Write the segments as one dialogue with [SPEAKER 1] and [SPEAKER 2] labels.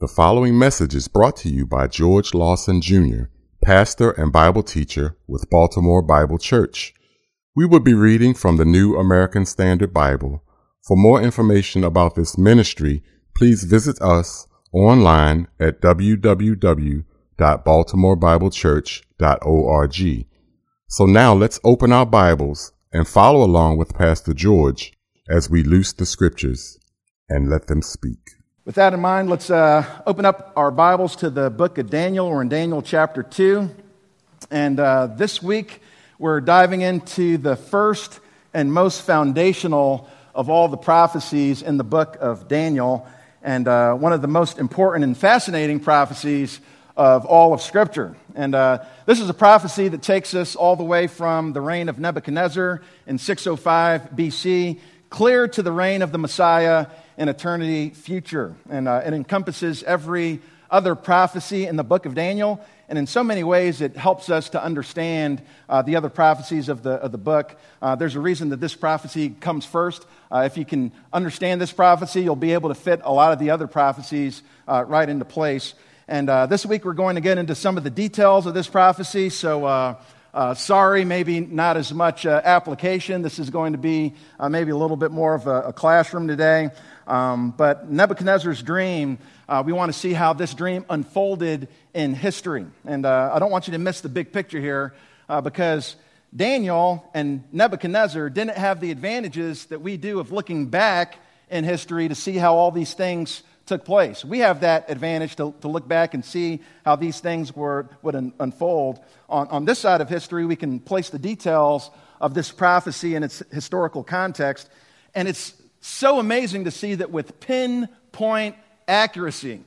[SPEAKER 1] The following message is brought to you by George Lawson Jr., pastor and Bible teacher with Baltimore Bible Church. We will be reading from the New American Standard Bible. For more information about this ministry, please visit us online at www.baltimorebiblechurch.org. So now let's open our Bibles and follow along with Pastor George as we loose the scriptures and let them speak.
[SPEAKER 2] With that in mind, let's uh, open up our Bibles to the book of Daniel. We're in Daniel chapter 2. And uh, this week, we're diving into the first and most foundational of all the prophecies in the book of Daniel, and uh, one of the most important and fascinating prophecies of all of Scripture. And uh, this is a prophecy that takes us all the way from the reign of Nebuchadnezzar in 605 BC, clear to the reign of the Messiah in eternity future. And uh, it encompasses every other prophecy in the book of Daniel. And in so many ways, it helps us to understand uh, the other prophecies of the, of the book. Uh, there's a reason that this prophecy comes first. Uh, if you can understand this prophecy, you'll be able to fit a lot of the other prophecies uh, right into place. And uh, this week we're going to get into some of the details of this prophecy. So, uh, uh, sorry, maybe not as much uh, application. This is going to be uh, maybe a little bit more of a, a classroom today. Um, but Nebuchadnezzar's dream, uh, we want to see how this dream unfolded in history. And I don't want you to miss the big picture here because Daniel and Nebuchadnezzar didn't have the advantages that we do of looking back in history to see how all these things took place. We have that advantage to, to look back and see how these things were, would un, unfold. On, on this side of history, we can place the details of this prophecy in its historical context. And it's so amazing to see that with pinpoint accuracy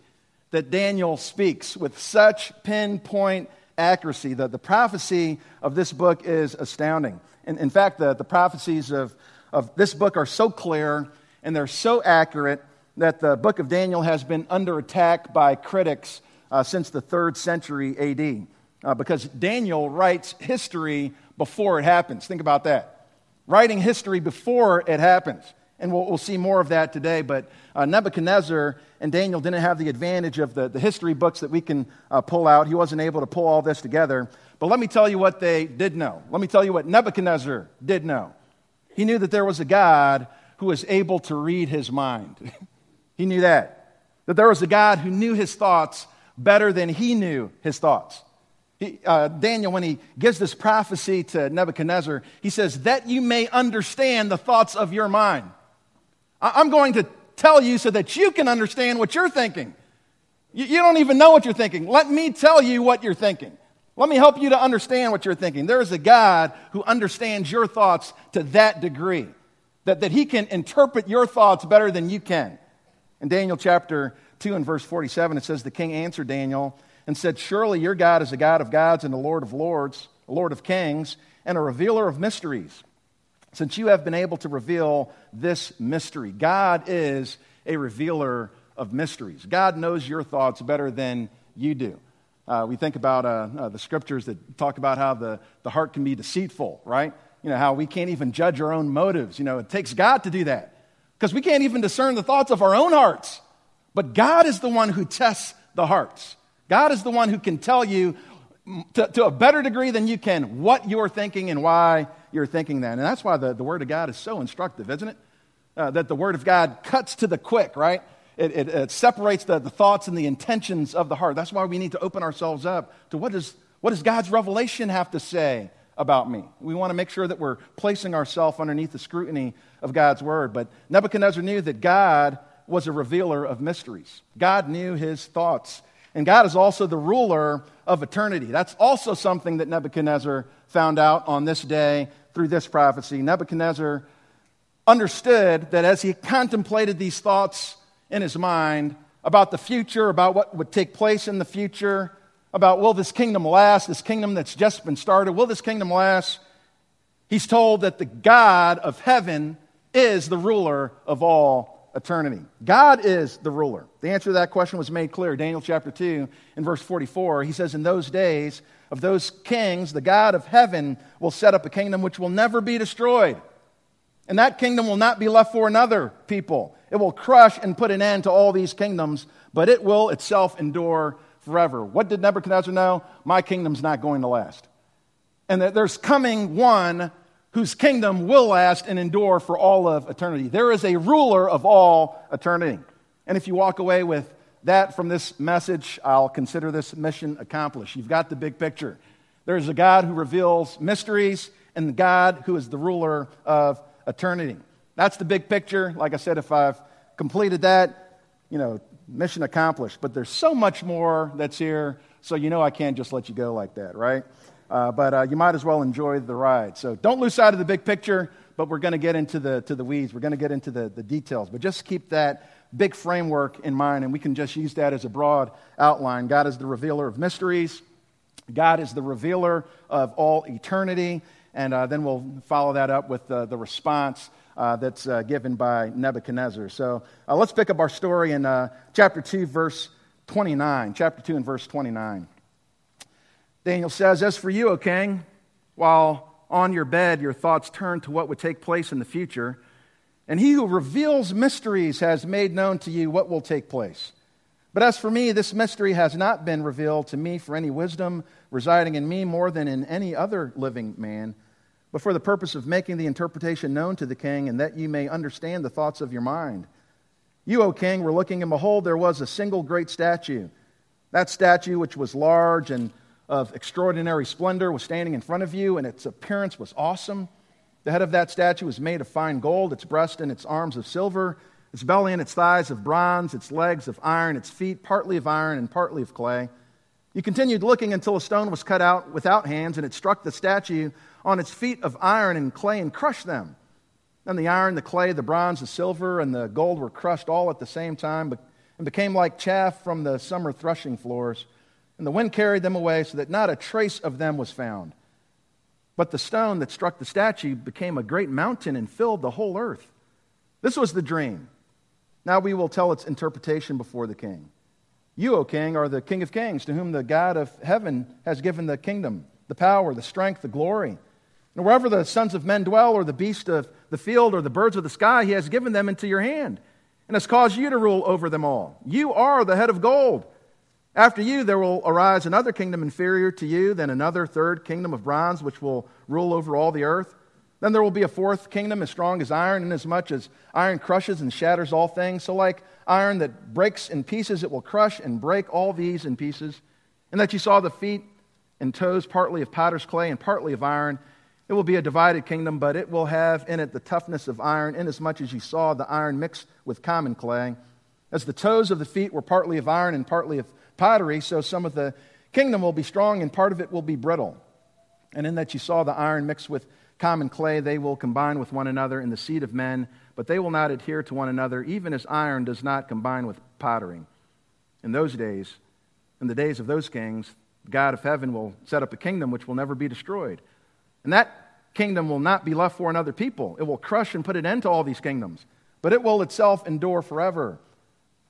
[SPEAKER 2] that Daniel speaks, with such pinpoint accuracy. that the prophecy of this book is astounding. And in fact, the, the prophecies of, of this book are so clear and they're so accurate that the book of Daniel has been under attack by critics uh, since the third century AD. Uh, because Daniel writes history before it happens. Think about that. Writing history before it happens. And we'll, we'll see more of that today. But uh, Nebuchadnezzar and Daniel didn't have the advantage of the, the history books that we can uh, pull out. He wasn't able to pull all this together. But let me tell you what they did know. Let me tell you what Nebuchadnezzar did know. He knew that there was a God who was able to read his mind. He knew that. That there was a God who knew his thoughts better than he knew his thoughts. He, uh, Daniel, when he gives this prophecy to Nebuchadnezzar, he says, That you may understand the thoughts of your mind. I- I'm going to tell you so that you can understand what you're thinking. You, you don't even know what you're thinking. Let me tell you what you're thinking. Let me help you to understand what you're thinking. There is a God who understands your thoughts to that degree, that, that he can interpret your thoughts better than you can. In Daniel chapter 2 and verse 47, it says, The king answered Daniel and said, Surely your God is a God of gods and a Lord of lords, a Lord of kings, and a revealer of mysteries. Since you have been able to reveal this mystery, God is a revealer of mysteries. God knows your thoughts better than you do. Uh, we think about uh, uh, the scriptures that talk about how the, the heart can be deceitful, right? You know, how we can't even judge our own motives. You know, it takes God to do that because we can't even discern the thoughts of our own hearts. But God is the one who tests the hearts. God is the one who can tell you to, to, a better degree than you can what you're thinking and why you're thinking that. And that's why the, the Word of God is so instructive, isn't it? Uh, that the Word of God cuts to the quick, right? It, it, it separates the, the thoughts and the intentions of the heart. That's why we need to open ourselves up to what, is, what does God's revelation have to say about me. We want to make sure that we're placing ourselves underneath the scrutiny of God's word. But Nebuchadnezzar knew that God was a revealer of mysteries, God knew his thoughts. And God is also the ruler of eternity. That's also something that Nebuchadnezzar found out on this day through this prophecy. Nebuchadnezzar understood that as he contemplated these thoughts in his mind about the future, about what would take place in the future, about will this kingdom last, this kingdom that's just been started, will this kingdom last? He's told that the God of heaven is the ruler of all eternity. God is the ruler. The answer to that question was made clear. Daniel chapter 2 in verse 44, he says, In those days of those kings, the God of heaven will set up a kingdom which will never be destroyed. And that kingdom will not be left for another people. It will crush and put an end to all these kingdoms, but it will itself endure forever. What did Nebuchadnezzar know? My kingdom's not going to last. And that there's coming one whose kingdom will last and endure for all of eternity. There is a ruler of all eternity. And if you walk away with that from this message, I'll consider this mission accomplished. You've got the big picture. There's a God who reveals mysteries and the God who is the ruler of eternity. That's the big picture. Like I said, if I've completed that, you know, mission accomplished. But there's so much more that's here, so you know I can't just let you go like that, right? Uh, but uh, you might as well enjoy the ride. So don't lose sight of the big picture, but we're going to get into the, to the weeds. We're going to get into the, the details. But just keep that big framework in mind, and we can just use that as a broad outline. God is the revealer of mysteries, God is the revealer of all eternity. And uh, then we'll follow that up with the response uh, that's uh, given by Nebuchadnezzar. So uh, let's pick up our story in uh, chapter 2, verse 29. Chapter 2 and verse 29. Daniel says, As for you, O king, while on your bed your thoughts turn to what would take place in the future, and he who reveals mysteries has made known to you what will take place. But as for me, this mystery has not been revealed to me for any wisdom residing in me more than in any other living man, but for the purpose of making the interpretation known to the king, and that you may understand the thoughts of your mind. You, O king, were looking, and behold, there was a single great statue. That statue, which was large and of extraordinary splendor, was standing in front of you, and its appearance was awesome. The head of that statue was made of fine gold, its breast and its arms of silver its belly and its thighs of bronze, its legs of iron, its feet partly of iron and partly of clay. You continued looking until a stone was cut out without hands, and it struck the statue on its feet of iron and clay and crushed them. Then the iron, the clay, the bronze, the silver, and the gold were crushed all at the same time and became like chaff from the summer threshing floors. And the wind carried them away so that not a trace of them was found. But the stone that struck the statue became a great mountain and filled the whole earth. This was the dream. Now we will tell its interpretation before the king. You, O king, are the king of kings, to whom the God of heaven has given the kingdom, the power, the strength, the glory. And wherever the sons of men dwell, or the beasts of the field, or the birds of the sky, he has given them into your hand, and has caused you to rule over them all. You are the head of gold. After you, there will arise another kingdom inferior to you, then another third kingdom of bronze, which will rule over all the earth. Then there will be a fourth kingdom as strong as iron, inasmuch as iron crushes and shatters all things. So, like iron that breaks in pieces, it will crush and break all these in pieces. And that you saw the feet and toes partly of potter's clay and partly of iron. It will be a divided kingdom, but it will have in it the toughness of iron, inasmuch as you saw the iron mixed with common clay. As the toes of the feet were partly of iron and partly of pottery, so some of the kingdom will be strong and part of it will be brittle. And in that you saw the iron mixed with common clay, they will combine with one another in the seed of men, but they will not adhere to one another, even as iron does not combine with pottery. In those days, in the days of those kings, the God of heaven will set up a kingdom which will never be destroyed. And that kingdom will not be left for another people. It will crush and put an end to all these kingdoms, but it will itself endure forever.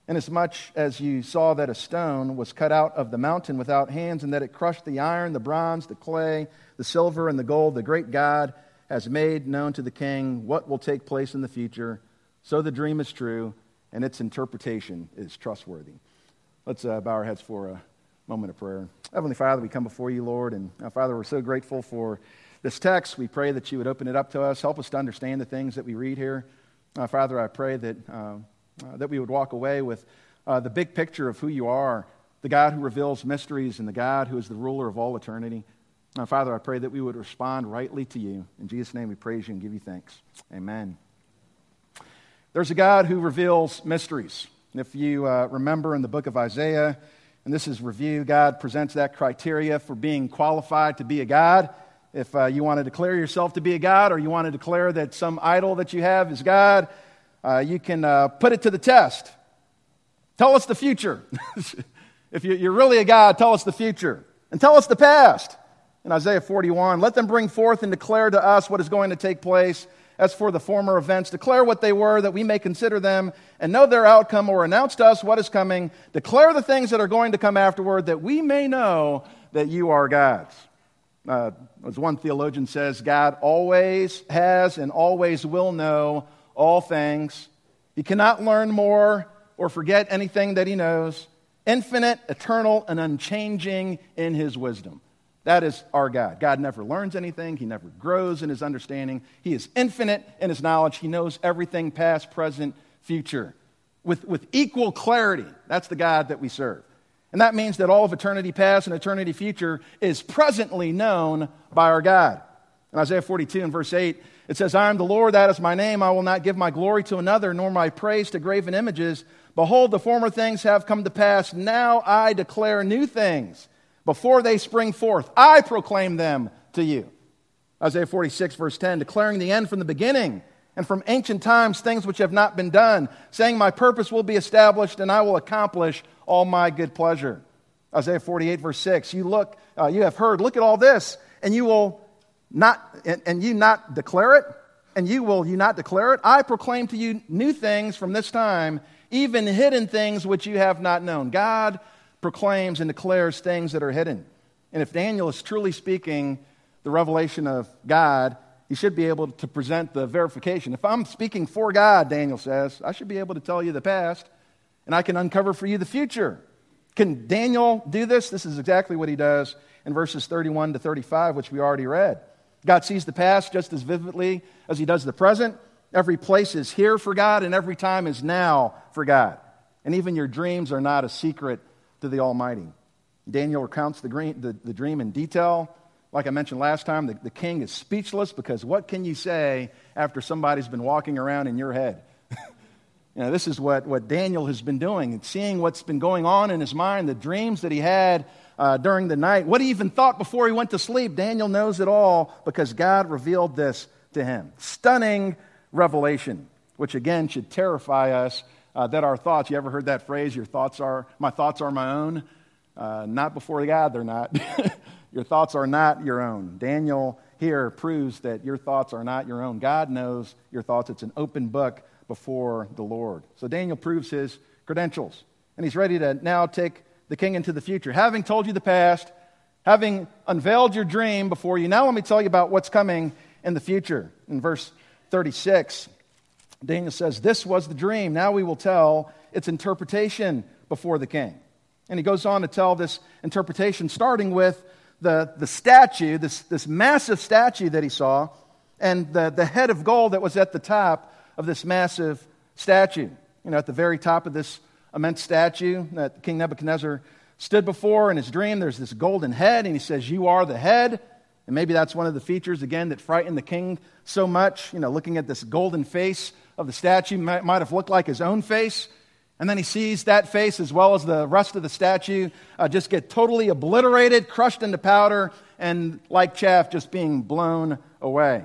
[SPEAKER 2] Inasmuch as you saw that a stone was cut out of the mountain without hands, and that it crushed the iron, the bronze, the clay, the silver, and the gold, the great God has made known to the king what will take place in the future. So the dream is true, and its interpretation is trustworthy. Let's uh, bow our heads for a moment of prayer. Heavenly Father, we come before you, Lord, and uh, Father, we're so grateful for this text. We pray that you would open it up to us, help us to understand the things that we read here. Uh, Father, I pray that uh, uh, that we would walk away with uh, the big picture of who you are, the God who reveals mysteries and the God who is the ruler of all eternity. Uh, Father, I pray that we would respond rightly to you. In Jesus' name we praise you and give you thanks. Amen. There's a God who reveals mysteries. If you remember in the book of Isaiah, and this is review, God presents that criteria for being qualified to be a God. If uh, you want to declare yourself to be a God or you want to declare that some idol that you have is God, uh, you can uh, put it to the test. Tell us the future. if you're really a God, tell us the future. And tell us the past. In Isaiah 41, let them bring forth and declare to us what is going to take place. As for the former events, declare what they were that we may consider them and know their outcome, or announce to us what is coming. Declare the things that are going to come afterward that we may know that you are God's. Uh, as one theologian says, God always has and always will know all things. He cannot learn more or forget anything that he knows. Infinite, eternal, and unchanging in his wisdom. That is our God. God never learns anything. He never grows in his understanding. He is infinite in his knowledge. He knows everything past, present, future with, with equal clarity. That's the God that we serve. And that means that all of eternity past and eternity future is presently known by our God. In Isaiah 42 and verse 8, it says, I am the Lord, that is my name. I will not give my glory to another, nor my praise to graven images. Behold, the former things have come to pass. Now I declare new things. Before they spring forth, I proclaim them to you. Isaiah 46, verse 10, declaring the end from the beginning and from ancient times things which have not been done, saying, My purpose will be established and I will accomplish all my good pleasure. Isaiah 48, verse 6, you look, uh, you have heard, look at all this, and you will not, and, and you not declare it, and you will you not declare it? I proclaim to you new things from this time, even hidden things which you have not known. God proclaims and declares things that are hidden. And if Daniel is truly speaking the revelation of God, he should be able to present the verification. If I'm speaking for God, Daniel says, I should be able to tell you the past, and I can uncover for you the future. Can Daniel do this? This is exactly what he does in verses 31 to 35, which we already read. God sees the past just as vividly as he does the present. Every place is here for God, and every time is now for God. And even your dreams are not a secret to the Almighty. Daniel recounts the, the, the dream in detail. Like I mentioned last time, the, the king is speechless because what can you say after somebody's been walking around in your head? You know, this is what, what Daniel has been doing and seeing what's been going on in his mind, the dreams that he had uh, during the night, what he even thought before he went to sleep. Daniel knows it all because God revealed this to him. Stunning revelation, which again should terrify us uh, that our thoughts, you ever heard that phrase, your thoughts are, my thoughts are my own? Uh, not before God, they're not. Your thoughts are not your own. Daniel here proves that your thoughts are not your own. God knows your thoughts. It's an open book before the Lord. So Daniel proves his credentials, and he's ready to now take the king into the future. Having told you the past, having unveiled your dream before you, now let me tell you about what's coming in the future. In verse 36, Daniel says, This was the dream. Now we will tell its interpretation before the king. And he goes on to tell this interpretation, starting with the, the statue, this, this massive statue that he saw, and the, the head of gold that was at the top of this massive statue. You know, at the very top of this immense statue that King Nebuchadnezzar stood before in his dream, there's this golden head, and he says, You are the head. And maybe that's one of the features, again, that frightened the king so much. You know, looking at this golden face of the statue might, might have looked like his own face. And then he sees that face, as well as the rest of the statue, uh, just get totally obliterated, crushed into powder, and like chaff, just being blown away.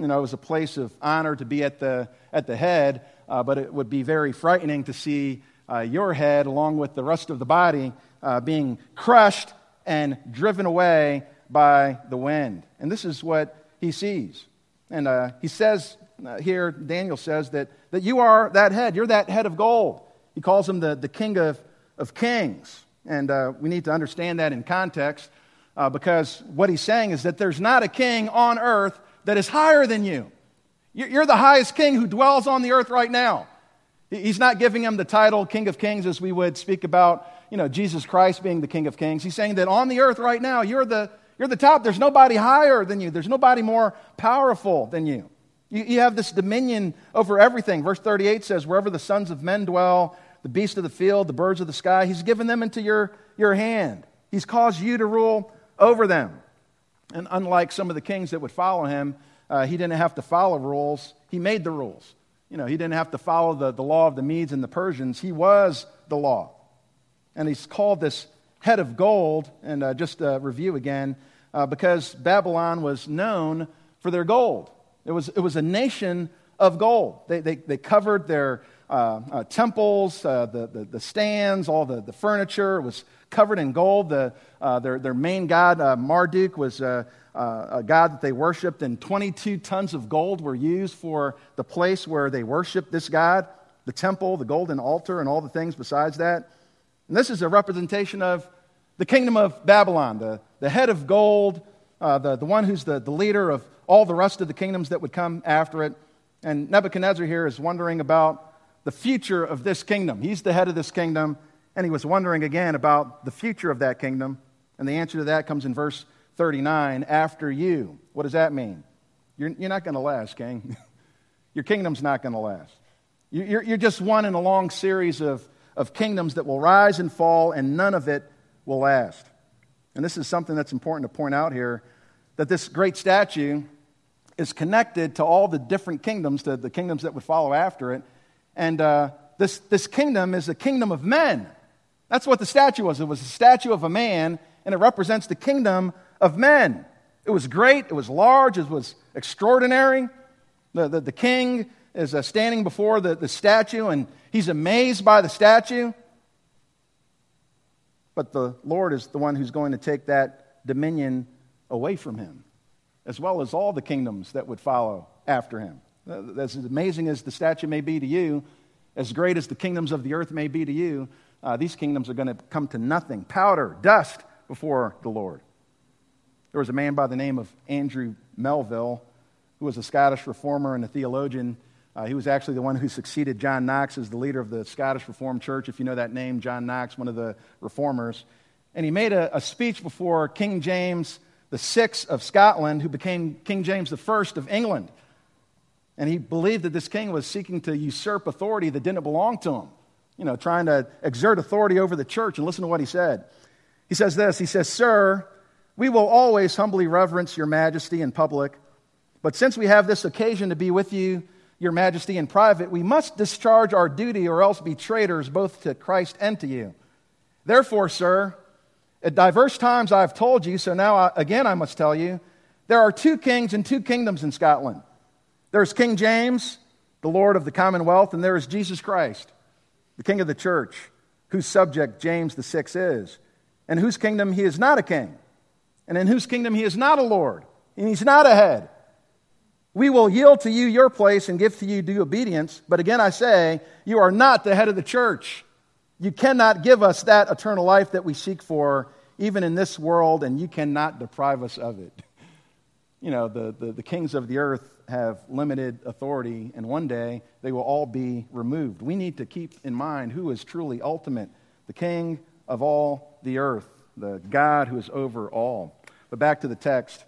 [SPEAKER 2] You know, it was a place of honor to be at the, at the head, uh, but it would be very frightening to see uh, your head, along with the rest of the body, uh, being crushed and driven away by the wind. And this is what he sees. And uh, he says uh, here, Daniel says that, that you are that head. You're that head of gold. He calls him the, the king of, of kings. And uh, we need to understand that in context because what he's saying is that there's not a king on earth that is higher than you. You're the highest king who dwells on the earth right now. He's not giving him the title King of Kings as we would speak about, you know, Jesus Christ being the King of Kings. He's saying that on the earth right now, you're the, you're the top. There's nobody higher than you. There's nobody more powerful than you. you. You have this dominion over everything. Verse 38 says, Wherever the sons of men dwell, the beasts of the field, the birds of the sky. He's given them into your, your hand. He's caused you to rule over them. And unlike some of the kings that would follow him, uh, he didn't have to follow rules. He made the rules. You know, he didn't have to follow the, the law of the Medes and the Persians. He was the law. And he's called this head of gold, and uh, just a review again, uh, because Babylon was known for their gold. It was, it was a nation of gold. They, they, they covered their, uh, uh, temples, uh, the, the, the, stands, all the, the furniture was covered in gold. The, uh, their, their main god, uh, Marduk, was uh, a god that they worshiped, and 22 tons of gold were used for the place where they worshiped this god the temple, the golden altar, and all the things besides that. And this is a representation of the kingdom of Babylon, the, the head of gold, the, the one who's the, the leader of all the rest of the kingdoms that would come after it. And Nebuchadnezzar here is wondering about the future of this kingdom. He's the head of this kingdom, and he was wondering again about the future of that kingdom. And the answer to that comes in verse 39 after you. What does that mean? You're, you're not going to last, King. Your kingdom's not going to last. You're, you're just one in a long series of, of kingdoms that will rise and fall, and none of it will last. And this is something that's important to point out here that this great statue is connected to all the different kingdoms, the, the kingdoms that would follow after it. And uh, this, this kingdom is a kingdom of men. That's what the statue was. It was a statue of a man, and it represents the kingdom of men. It was great, it was large, it was extraordinary. The, the, the king is uh, standing before the, the statue, and he's amazed by the statue. But the Lord is the one who's going to take that dominion away from him, as well as all the kingdoms that would follow after him. As amazing as the statue may be to you, as great as the kingdoms of the earth may be to you, uh, these kingdoms are going to come to nothing, powder, dust before the Lord. There was a man by the name of Andrew Melville who was a Scottish reformer and a theologian. Uh, he was actually the one who succeeded John Knox as the leader of the Scottish Reformed Church, if you know that name, John Knox, one of the reformers. And he made a, a speech before King James the VI of Scotland, who became King James the I of England. And he believed that this king was seeking to usurp authority that didn't belong to him, you know, trying to exert authority over the church. And listen to what he said. He says this He says, Sir, we will always humbly reverence your majesty in public, but since we have this occasion to be with you, your majesty, in private, we must discharge our duty or else be traitors both to Christ and to you. Therefore, sir, at diverse times I have told you, so now I, again I must tell you, there are two kings and two kingdoms in Scotland. There's King James, the Lord of the Commonwealth, and there is Jesus Christ, the King of the church, whose subject James the Sixth is, and whose kingdom he is not a king, and in whose kingdom he is not a Lord, and he's not a head. We will yield to you your place and give to you due obedience, but again I say, you are not the head of the church. You cannot give us that eternal life that we seek for, even in this world, and you cannot deprive us of it. You know, the, the, the kings of the earth have limited authority, and one day they will all be removed. We need to keep in mind who is truly ultimate the King of all the earth, the God who is over all. But back to the text.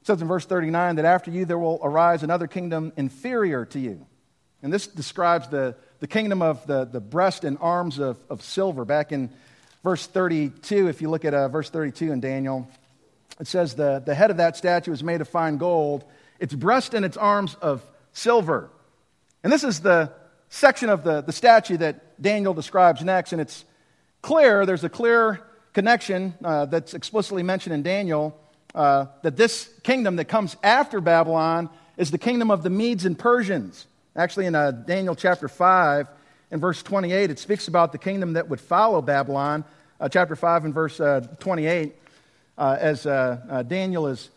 [SPEAKER 2] It says in verse 39 that after you there will arise another kingdom inferior to you. And this describes the, the kingdom of the, the breast and arms of, of silver. Back in verse 32, if you look at uh, verse 32 in Daniel, it says the, the head of that statue is made of fine gold its breast and its arms of silver. And this is the section of the, the statue that Daniel describes next, and it's clear, there's a clear connection uh, that's explicitly mentioned in Daniel uh, that this kingdom that comes after Babylon is the kingdom of the Medes and Persians. Actually, in uh, Daniel chapter 5, in verse 28, it speaks about the kingdom that would follow Babylon. Uh, chapter 5 and verse uh, 28, uh, as Daniel is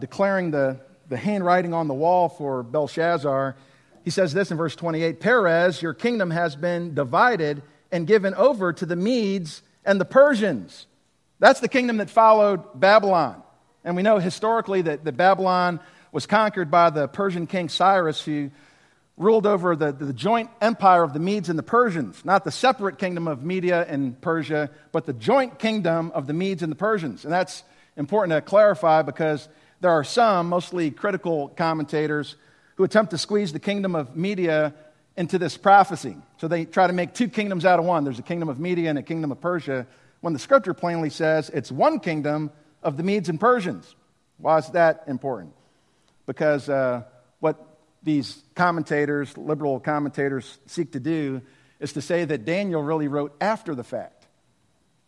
[SPEAKER 2] declaring the, the handwriting on the wall for Belshazzar, he says this in verse 28 Peres, your kingdom has been divided and given over to the Medes and the Persians. That's the kingdom that followed Babylon. And we know historically that, that Babylon was conquered by the Persian king Cyrus, who ruled over the, the joint empire of the Medes and the Persians, not the separate kingdom of Media and Persia, but the joint kingdom of the Medes and the Persians. And that's important to clarify because there are some, mostly critical commentators, who attempt to squeeze the kingdom of Media into this prophecy. So they try to make two kingdoms out of one. There's a kingdom of Media and a kingdom of Persia, when the scripture plainly says it's one kingdom of the Medes and Persians. Why is that important? Because uh, what these commentators, liberal commentators, seek to do is to say that Daniel really wrote after the fact.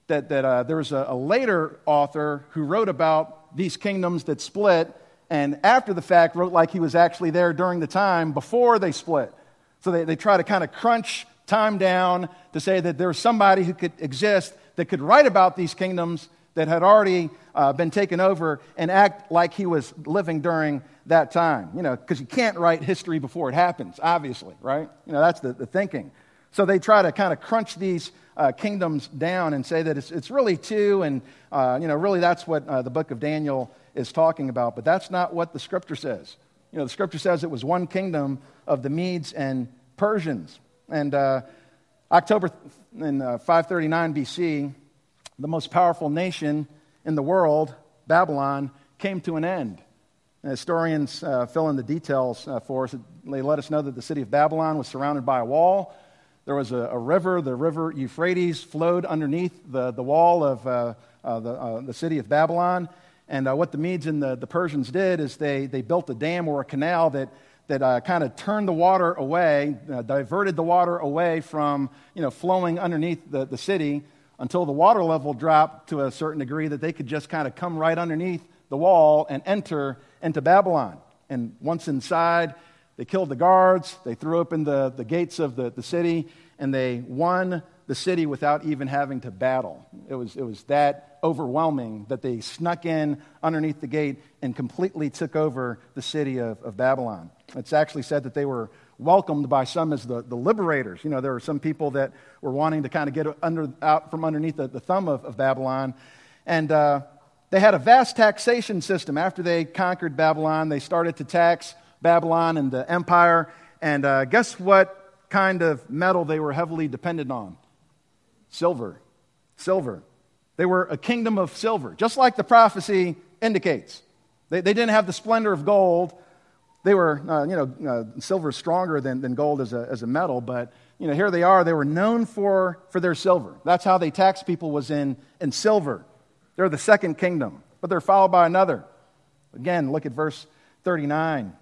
[SPEAKER 2] That, that uh, there was a, a later author who wrote about these kingdoms that split, and after the fact wrote like he was actually there during the time before they split. So they, they try to kind of crunch time down to say that there was somebody who could exist that could write about these kingdoms that had already uh, been taken over and act like he was living during that time. You know, because you can't write history before it happens, obviously, right? You know, that's the, the thinking. So they try to kind of crunch these uh, kingdoms down and say that it's, it's really two, and uh, you know, really that's what uh, the book of Daniel is talking about. But that's not what the scripture says. You know, the scripture says it was one kingdom of the Medes and Persians. And uh, October in uh, 539 BC, the most powerful nation in the world, Babylon, came to an end. And historians uh, fill in the details for us. They let us know that the city of Babylon was surrounded by a wall. There was a, a river, the river Euphrates, flowed underneath the, the wall of uh, uh, the, uh, the city of Babylon. And uh, what the Medes and the, the Persians did is they, they built a dam or a canal that, that uh, kind of turned the water away, uh, diverted the water away from you know, flowing underneath the, the city until the water level dropped to a certain degree that they could just kind of come right underneath the wall and enter into Babylon. And once inside, they killed the guards, they threw open the, the gates of the, the city, and they won the city without even having to battle. It was, it was that overwhelming that they snuck in underneath the gate and completely took over the city of, of Babylon. It's actually said that they were welcomed by some as the, the liberators. You know, there were some people that were wanting to kind of get under, out from underneath the, the thumb of, of Babylon. And uh, they had a vast taxation system. After they conquered Babylon, they started to tax Babylon and the empire. And uh, guess what kind of metal they were heavily dependent on? Silver. Silver. They were a kingdom of silver, just like the prophecy indicates. They, they didn't have the splendor of gold. They were, uh, you know, uh, silver is stronger than, than gold as a, as a metal, but, you know, here they are. They were known for, for their silver. That's how they taxed people was in, in silver. They're the second kingdom, but they're followed by another. Again, look at verse 39.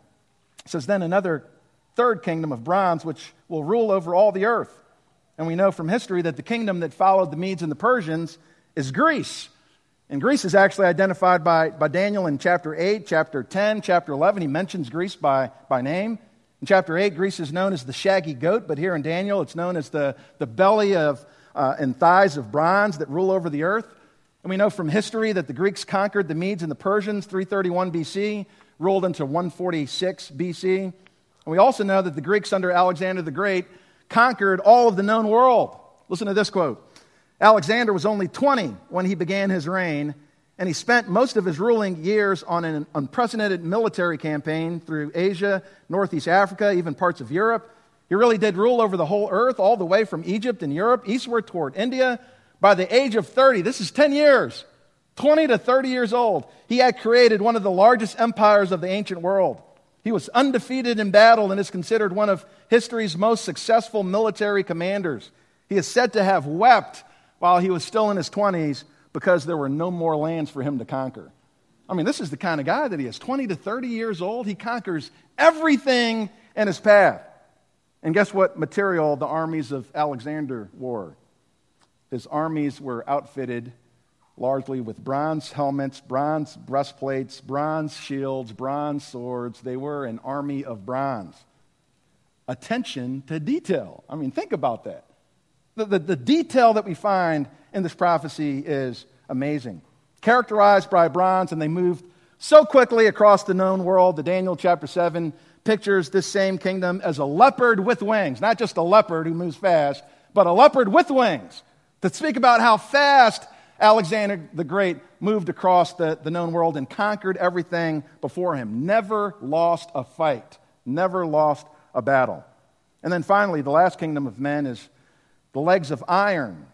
[SPEAKER 2] It says, Then another third kingdom of bronze, which will rule over all the earth. And we know from history that the kingdom that followed the Medes and the Persians is Greece. And Greece is actually identified by, by Daniel in chapter 8, chapter 10, chapter 11. He mentions Greece by, by name. In chapter 8, Greece is known as the shaggy goat, but here in Daniel, it's known as the, the belly of, uh, and thighs of bronze that rule over the earth. And we know from history that the Greeks conquered the Medes and the Persians 331 BC, ruled into 146 BC. And we also know that the Greeks under Alexander the Great conquered all of the known world. Listen to this quote Alexander was only 20 when he began his reign, and he spent most of his ruling years on an unprecedented military campaign through Asia, Northeast Africa, even parts of Europe. He really did rule over the whole earth, all the way from Egypt and Europe, eastward toward India. By the age of 30, this is 10 years, 20 to 30 years old, he had created one of the largest empires of the ancient world. He was undefeated in battle and is considered one of history's most successful military commanders. He is said to have wept while he was still in his 20s because there were no more lands for him to conquer. I mean, this is the kind of guy that he is 20 to 30 years old. He conquers everything in his path. And guess what material the armies of Alexander wore? His armies were outfitted largely with bronze helmets, bronze breastplates, bronze shields, bronze swords. They were an army of bronze. Attention to detail. I mean, think about that. The, the, the detail that we find in this prophecy is amazing. Characterized by bronze, and they moved so quickly across the known world The Daniel chapter 7 pictures this same kingdom as a leopard with wings. Not just a leopard who moves fast, but a leopard with wings. To speak about how fast Alexander the Great moved across the, the known world and conquered everything before him. Never lost a fight, never lost a battle. And then finally, the last kingdom of men is the legs of iron,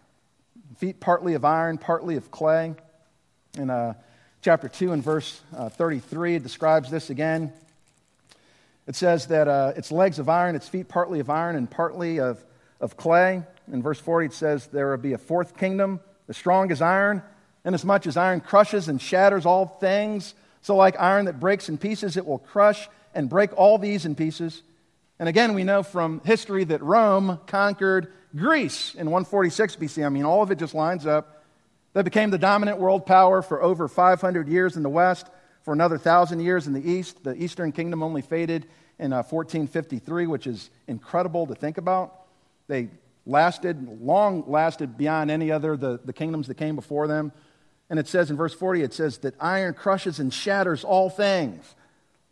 [SPEAKER 2] feet partly of iron, partly of clay. In uh, chapter 2 and verse uh, 33, it describes this again. It says that uh, its legs of iron, its feet partly of iron and partly of, of clay. In verse 40, it says there will be a fourth kingdom as strong as iron, inasmuch as much as iron crushes and shatters all things. So, like iron that breaks in pieces, it will crush and break all these in pieces. And again, we know from history that Rome conquered Greece in 146 BC. I mean, all of it just lines up. They became the dominant world power for over 500 years in the West, for another 1,000 years in the East. The Eastern Kingdom only faded in uh, 1453, which is incredible to think about. They lasted, long lasted beyond any other the, the kingdoms that came before them. And it says in verse 40, it says that iron crushes and shatters all things.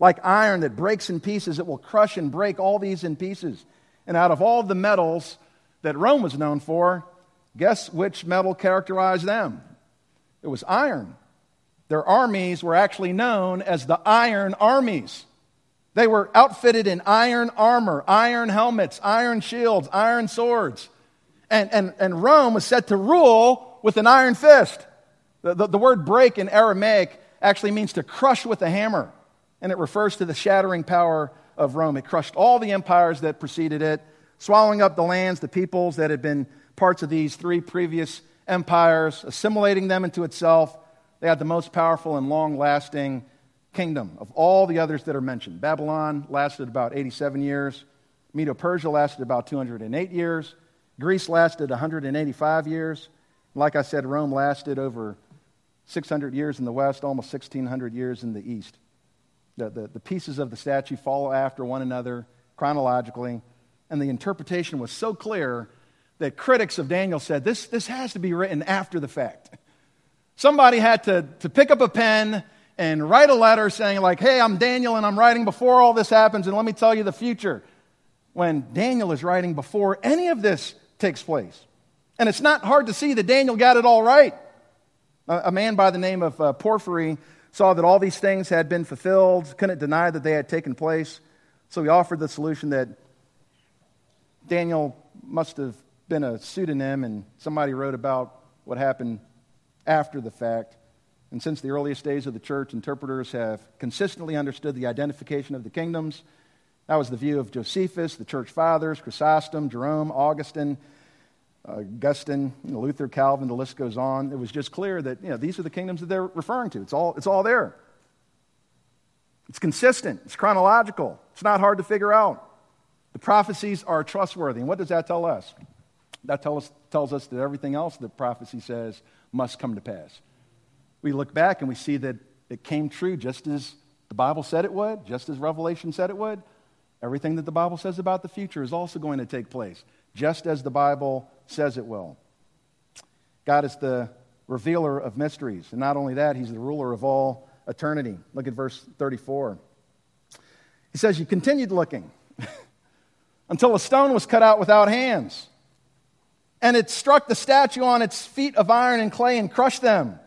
[SPEAKER 2] Like iron that breaks in pieces, it will crush and break all these in pieces. And out of all the metals that Rome was known for, guess which metal characterized them? It was iron. Their armies were actually known as the iron armies. They were outfitted in iron armor, iron helmets, iron shields, iron swords. And, and, and Rome was set to rule with an iron fist. The, the, the word break in Aramaic actually means to crush with a hammer, and it refers to the shattering power of Rome. It crushed all the empires that preceded it, swallowing up the lands, the peoples that had been parts of these three previous empires, assimilating them into itself. They had the most powerful and long lasting kingdom of all the others that are mentioned. Babylon lasted about 87 years, Medo Persia lasted about 208 years, Greece lasted 185 years. Like I said, Rome lasted over 600 years in the west, almost 1,600 years in the east. The, the, the, pieces of the statue follow after one another chronologically, and the interpretation was so clear that critics of Daniel said this, this has to be written after the fact. Somebody had to, to pick up a pen and write a letter saying, like, hey, I'm Daniel and I'm writing before all this happens, and let me tell you the future. When Daniel is writing before any of this takes place. And it's not hard to see that Daniel got it all right. A man by the name of uh, Porphyry saw that all these things had been fulfilled, couldn't deny that they had taken place. So he offered the solution that Daniel must have been a pseudonym and somebody wrote about what happened after the fact. And since the earliest days of the church, interpreters have consistently understood the identification of the kingdoms. That was the view of Josephus, the church fathers, Chrysostom, Jerome, Augustine, Augustine, you know, Luther, Calvin, the list goes on. It was just clear that you know, these are the kingdoms that they're referring to. It's all, it's all there. It's consistent, it's chronological, it's not hard to figure out. The prophecies are trustworthy. And what does that tell us? That tell us, tells us that everything else that prophecy says must come to pass. We look back and we see that it came true just as the Bible said it would, just as Revelation said it would. Everything that the Bible says about the future is also going to take place, just as the Bible says it will. God is the revealer of mysteries. And not only that, He's the ruler of all eternity. Look at verse 34. He says, You continued looking until a stone was cut out without hands. And it struck the statue on its feet of iron and clay and crushed them.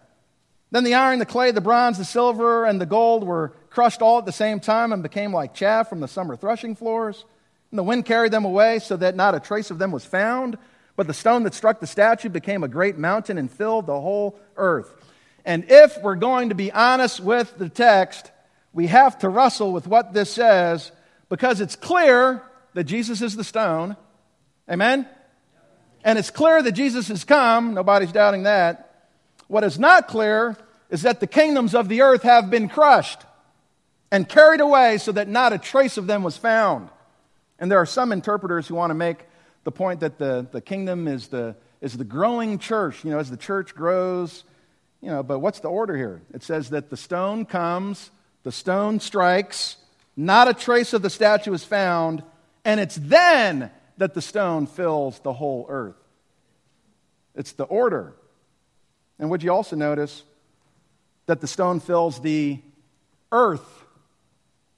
[SPEAKER 2] Then the iron, the clay, the bronze, the silver, and the gold were crushed all at the same time and became like chaff from the summer threshing floors. And the wind carried them away so that not a trace of them was found. But the stone that struck the statue became a great mountain and filled the whole earth. And if we're going to be honest with the text, we have to wrestle with what this says because it's clear that Jesus is the stone. Amen? And it's clear that Jesus has come. Nobody's doubting that. What is not clear is that the kingdoms of the earth have been crushed and carried away so that not a trace of them was found. And there are some interpreters who want to make the point that the, the kingdom is the, is the growing church, you know, as the church grows, you know, but what's the order here? It says that the stone comes, the stone strikes, not a trace of the statue is found, and it's then that the stone fills the whole earth. It's the order. And would you also notice that the stone fills the earth?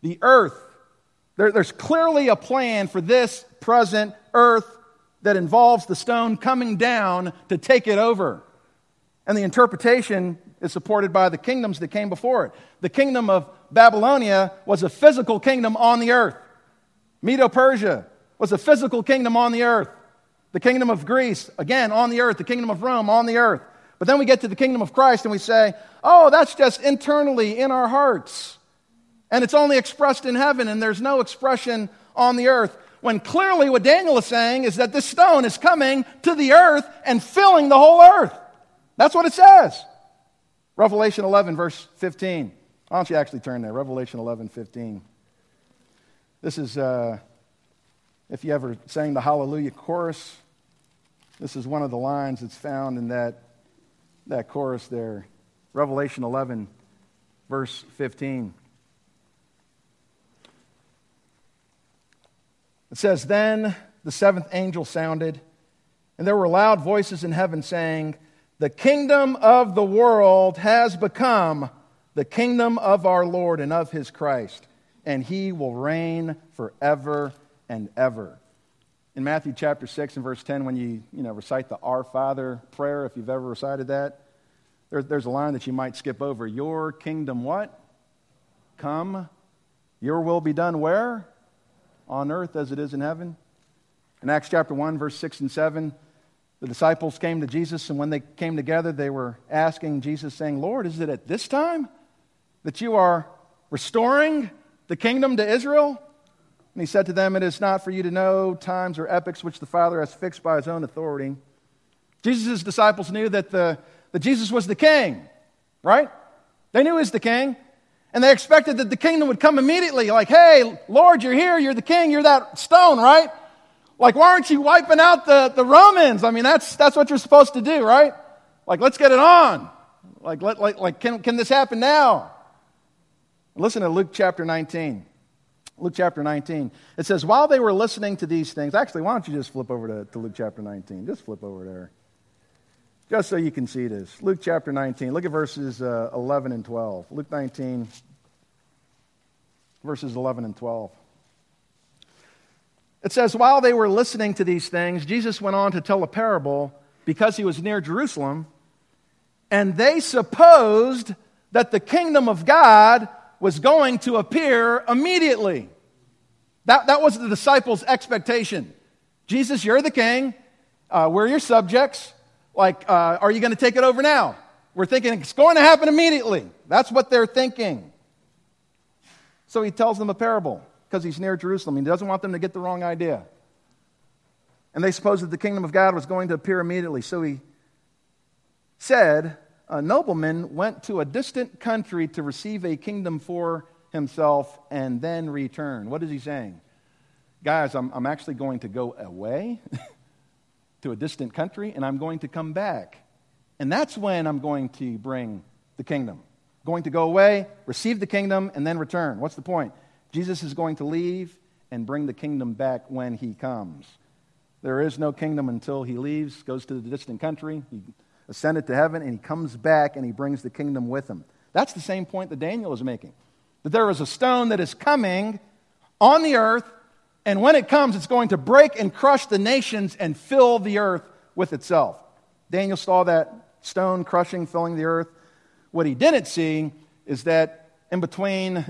[SPEAKER 2] The earth. There, there's clearly a plan for this present earth that involves the stone coming down to take it over. And the interpretation is supported by the kingdoms that came before it. The kingdom of Babylonia was a physical kingdom on the earth. Medo Persia was a physical kingdom on the earth. The kingdom of Greece, again, on the earth. The kingdom of Rome, on the earth. But then we get to the kingdom of Christ and we say, oh, that's just internally in our hearts. And it's only expressed in heaven, and there's no expression on the earth when clearly what Daniel is saying is that this stone is coming to the earth and filling the whole earth. That's what it says. Revelation 11, verse 15. Why don't you actually turn there? Revelation 11, 15. This is, uh, if you ever sang the Hallelujah chorus, this is one of the lines that's found in that, that chorus there. Revelation 11, verse 15. It says, Then the seventh angel sounded, and there were loud voices in heaven saying, The kingdom of the world has become the kingdom of our Lord and of his Christ, and he will reign forever and ever. In Matthew chapter 6 and verse 10, when you, you know, recite the Our Father prayer, if you've ever recited that, there, there's a line that you might skip over. Your kingdom what? Come. Your will be done where? On earth as it is in heaven. In Acts chapter 1, verse 6 and 7, the disciples came to Jesus, and when they came together, they were asking Jesus, saying, Lord, is it at this time that you are restoring the kingdom to Israel? And he said to them, It is not for you to know times or epochs which the Father has fixed by his own authority. Jesus' disciples knew that, the, that Jesus was the king, right? They knew he was the king. And they expected that the kingdom would come immediately. Like, hey, Lord, you're here, you're the king, you're that stone, right? Like, why aren't you wiping out the, the Romans? I mean, that's, that's what you're supposed to do, right? Like, let's get it on. Like, let, like, like can, can this happen now? Listen to Luke chapter 19. Luke chapter 19. It says, while they were listening to these things, actually, why don't you just flip over to, to Luke chapter 19? Just flip over there. Just so you can see this. Luke chapter 19. Look at verses uh, 11 and 12. Luke 19, verses 11 and 12. It says, While they were listening to these things, Jesus went on to tell a parable because he was near Jerusalem, and they supposed that the kingdom of God was going to appear immediately. That, that was the disciples' expectation. Jesus, you're the king. Uh, we're your subjects. Like, uh, are you going to take it over now? We're thinking it's going to happen immediately. That's what they're thinking. So he tells them a parable because he's near Jerusalem. He doesn't want them to get the wrong idea. And they supposed that the kingdom of God was going to appear immediately. So he said, A nobleman went to a distant country to receive a kingdom for himself and then return. What is he saying? Guys, I'm, I'm actually going to go away. to a distant country and I'm going to come back. And that's when I'm going to bring the kingdom. Going to go away, receive the kingdom, and then return. What's the point? Jesus is going to leave and bring the kingdom back when he comes. There is no kingdom until he leaves, goes to the distant country, he ascended to heaven, and he comes back and he brings the kingdom with him. That's the same point that Daniel is making. That there is a stone that is coming on the earth and when it comes, it's going to break and crush the nations and fill the earth with itself. Daniel saw that stone crushing, filling the earth. What he didn't see is that in between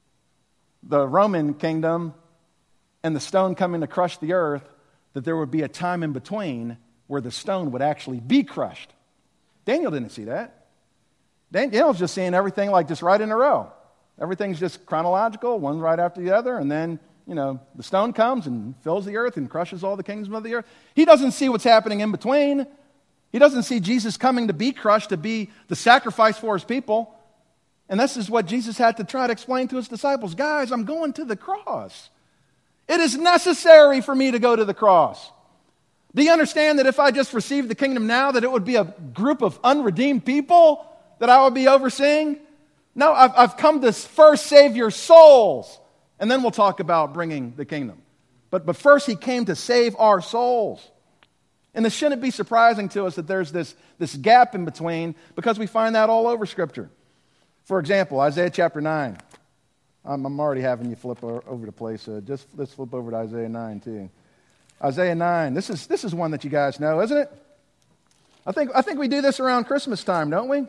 [SPEAKER 2] the Roman kingdom and the stone coming to crush the earth, that there would be a time in between where the stone would actually be crushed. Daniel didn't see that. Daniel's just seeing everything like just right in a row. Everything's just chronological, one right after the other, and then you know, the stone comes and fills the earth and crushes all the kingdoms of the earth. He doesn't see what's happening in between. He doesn't see Jesus coming to be crushed, to be the sacrifice for his people. And this is what Jesus had to try to explain to his disciples Guys, I'm going to the cross. It is necessary for me to go to the cross. Do you understand that if I just received the kingdom now, that it would be a group of unredeemed people that I would be overseeing? No, I've, I've come to first save your souls. And then we'll talk about bringing the kingdom. But, but first, he came to save our souls. And this shouldn't be surprising to us that there's this, this gap in between because we find that all over Scripture. For example, Isaiah chapter 9. I'm, I'm already having you flip over the place. Uh, just let's flip over to Isaiah 9 too. Isaiah 9. This is, this is one that you guys know, isn't it? I think, I think we do this around Christmas time, don't we?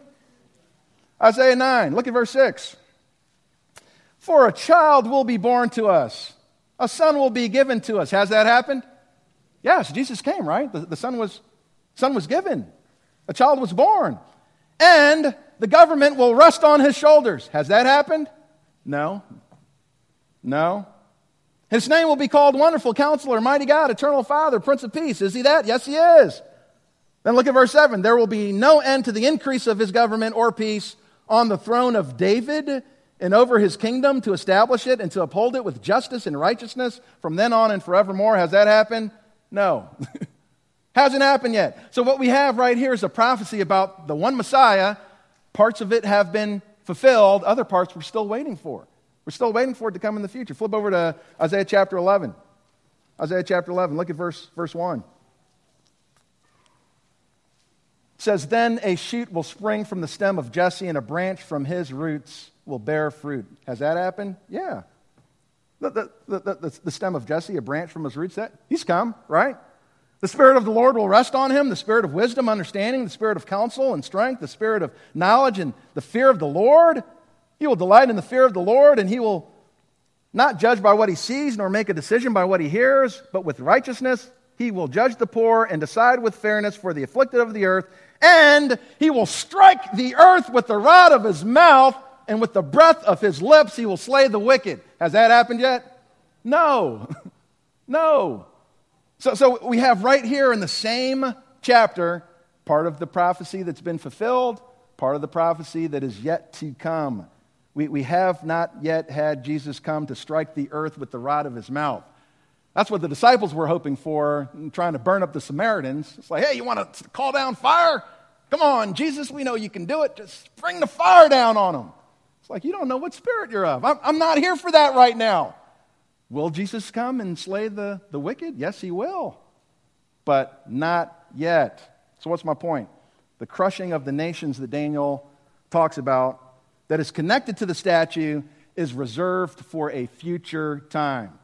[SPEAKER 2] Isaiah 9. Look at verse 6. For a child will be born to us, a son will be given to us. Has that happened? Yes, Jesus came, right? The, the son, was, son was given, a child was born, and the government will rest on his shoulders. Has that happened? No. No. His name will be called Wonderful Counselor, Mighty God, Eternal Father, Prince of Peace. Is he that? Yes, he is. Then look at verse 7. There will be no end to the increase of his government or peace on the throne of David and over his kingdom to establish it and to uphold it with justice and righteousness from then on and forevermore. Has that happened? No. Hasn't happened yet. So, what we have right here is a prophecy about the one Messiah. Parts of it have been fulfilled, other parts we're still waiting for. We're still waiting for it to come in the future. Flip over to Isaiah chapter 11. Isaiah chapter 11, look at verse, verse 1. It says, Then a shoot will spring from the stem of Jesse, and a branch from his roots will bear fruit. Has that happened? Yeah. The, the, the, the, stem of Jesse, a branch from his roots, that, he's come, right? The Spirit of the Lord will rest on him the Spirit of wisdom, understanding, the Spirit of counsel and strength, the Spirit of knowledge and the fear of the Lord. He will delight in the fear of the Lord, and he will not judge by what he sees, nor make a decision by what he hears, but with righteousness he will judge the poor and decide with fairness for the afflicted of the earth, and he will strike the earth with the rod of his mouth, and with the breath of his lips he will slay the wicked. Has that happened yet? No. no. So, so we have right here in the same chapter part of the prophecy that's been fulfilled, part of the prophecy that is yet to come. We, we have not yet had Jesus come to strike the earth with the rod of his mouth. That's what the disciples were hoping for, trying to burn up the Samaritans. It's like, hey, you want to call down fire? Come on, Jesus, we know you can do it. Just bring the fire down on them. It's like, you don't know what spirit you're of. I'm, I'm not here for that right now. Will Jesus come and slay the, the wicked? Yes, he will. But not yet. So, what's my point? The crushing of the nations that Daniel talks about that is connected to the statue is reserved for a future time.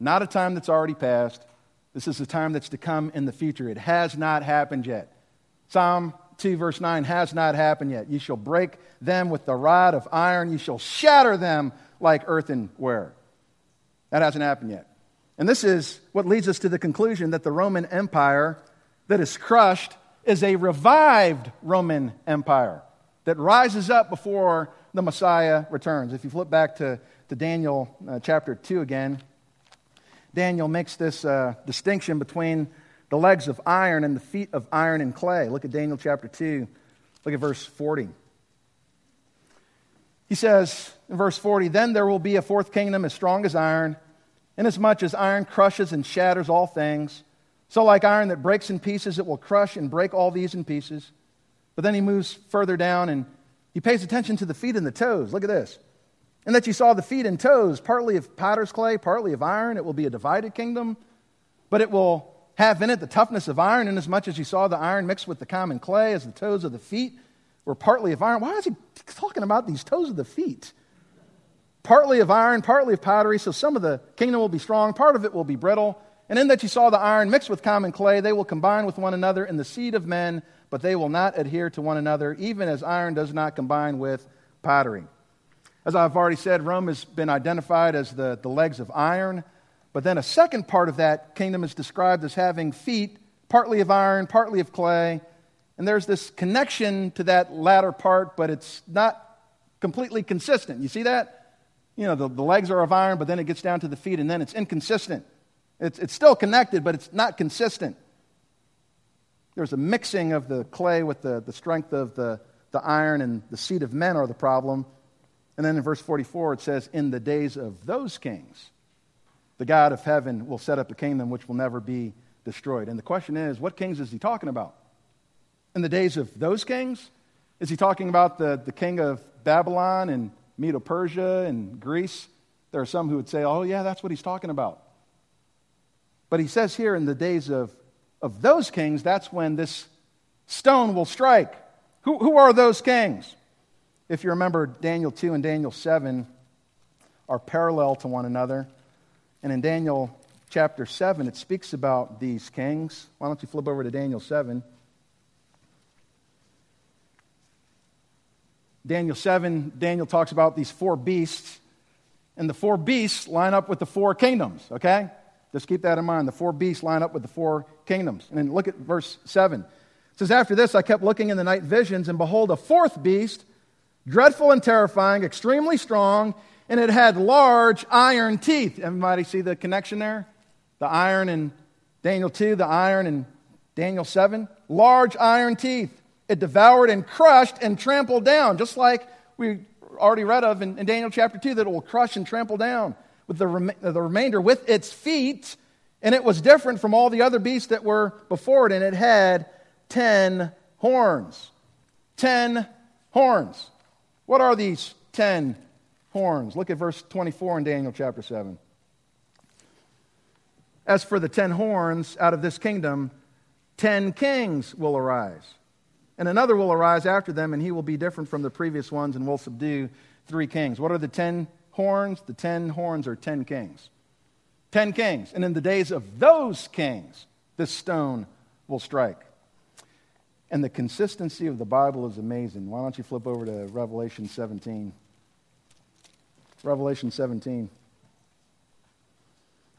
[SPEAKER 2] Not a time that's already passed. This is a time that's to come in the future. It has not happened yet. Psalm 2, verse 9 has not happened yet. You shall break them with the rod of iron, you shall shatter them like earthenware. That hasn't happened yet. And this is what leads us to the conclusion that the Roman Empire that is crushed is a revived Roman Empire that rises up before the Messiah returns. If you flip back to, to Daniel uh, chapter 2 again, Daniel makes this uh, distinction between the legs of iron and the feet of iron and clay. Look at Daniel chapter 2. Look at verse 40. He says in verse 40 Then there will be a fourth kingdom as strong as iron, inasmuch as iron crushes and shatters all things. So, like iron that breaks in pieces, it will crush and break all these in pieces. But then he moves further down and he pays attention to the feet and the toes. Look at this. And that you saw the feet and toes, partly of potter's clay, partly of iron. It will be a divided kingdom, but it will have in it the toughness of iron, inasmuch as you saw the iron mixed with the common clay, as the toes of the feet were partly of iron. Why is he talking about these toes of the feet? Partly of iron, partly of pottery, so some of the kingdom will be strong, part of it will be brittle. And in that you saw the iron mixed with common clay, they will combine with one another in the seed of men, but they will not adhere to one another, even as iron does not combine with pottery. As I've already said, Rome has been identified as the, the legs of iron, but then a second part of that kingdom is described as having feet, partly of iron, partly of clay. And there's this connection to that latter part, but it's not completely consistent. You see that? You know, the, the legs are of iron, but then it gets down to the feet, and then it's inconsistent. It's, it's still connected, but it's not consistent. There's a mixing of the clay with the, the strength of the, the iron, and the seed of men are the problem. And then in verse 44, it says, In the days of those kings, the God of heaven will set up a kingdom which will never be destroyed. And the question is, what kings is he talking about? In the days of those kings? Is he talking about the, the king of Babylon and Medo Persia and Greece? There are some who would say, oh, yeah, that's what he's talking about. But he says here in the days of, of those kings, that's when this stone will strike. Who, who are those kings? If you remember, Daniel 2 and Daniel 7 are parallel to one another. And in Daniel chapter 7, it speaks about these kings. Why don't you flip over to Daniel 7? Daniel 7, Daniel talks about these four beasts, and the four beasts line up with the four kingdoms, okay? Just keep that in mind. The four beasts line up with the four kingdoms. And then look at verse 7. It says, After this, I kept looking in the night visions, and behold, a fourth beast, dreadful and terrifying, extremely strong, and it had large iron teeth. Everybody see the connection there? The iron in Daniel 2, the iron in Daniel 7. Large iron teeth. It devoured and crushed and trampled down, just like we already read of in, in Daniel chapter 2, that it will crush and trample down with the, rem- uh, the remainder with its feet, and it was different from all the other beasts that were before it, and it had ten horns. Ten horns. What are these ten horns? Look at verse 24 in Daniel chapter 7. As for the ten horns out of this kingdom, ten kings will arise. And another will arise after them, and he will be different from the previous ones and will subdue three kings. What are the ten horns, the ten horns are ten kings. Ten kings. And in the days of those kings, this stone will strike. And the consistency of the Bible is amazing. Why don't you flip over to Revelation 17? Revelation 17.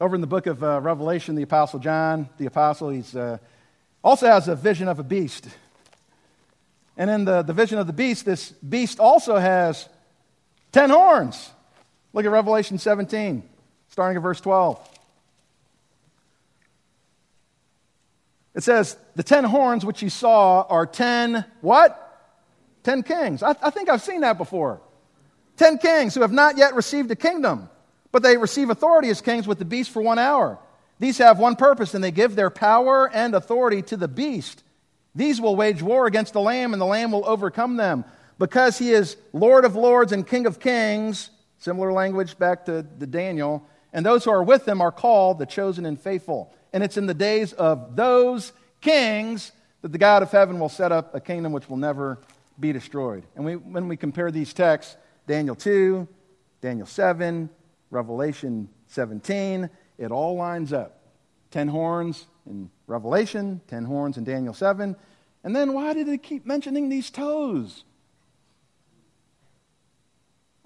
[SPEAKER 2] Over in the book of uh, Revelation, the Apostle John, the Apostle, he's uh, also has a vision of a beast. And in the, the vision of the beast, this beast also has ten horns. Look at Revelation 17, starting at verse 12. It says, The ten horns which you saw are ten what? Ten kings. I, I think I've seen that before. Ten kings who have not yet received a kingdom but they receive authority as kings with the beast for one hour. These have one purpose, and they give their power and authority to the beast. These will wage war against the Lamb, and the Lamb will overcome them. Because he is Lord of lords and King of kings, similar language back to, the Daniel, and those who are with him are called the chosen and faithful. And it's in the days of those kings that the God of heaven will set up a kingdom which will never be destroyed. And we, when we compare these texts, Daniel 2, Daniel 7, Revelation 17, it all lines up. Ten horns in Revelation, ten horns in Daniel 7. And then why did it keep mentioning these toes?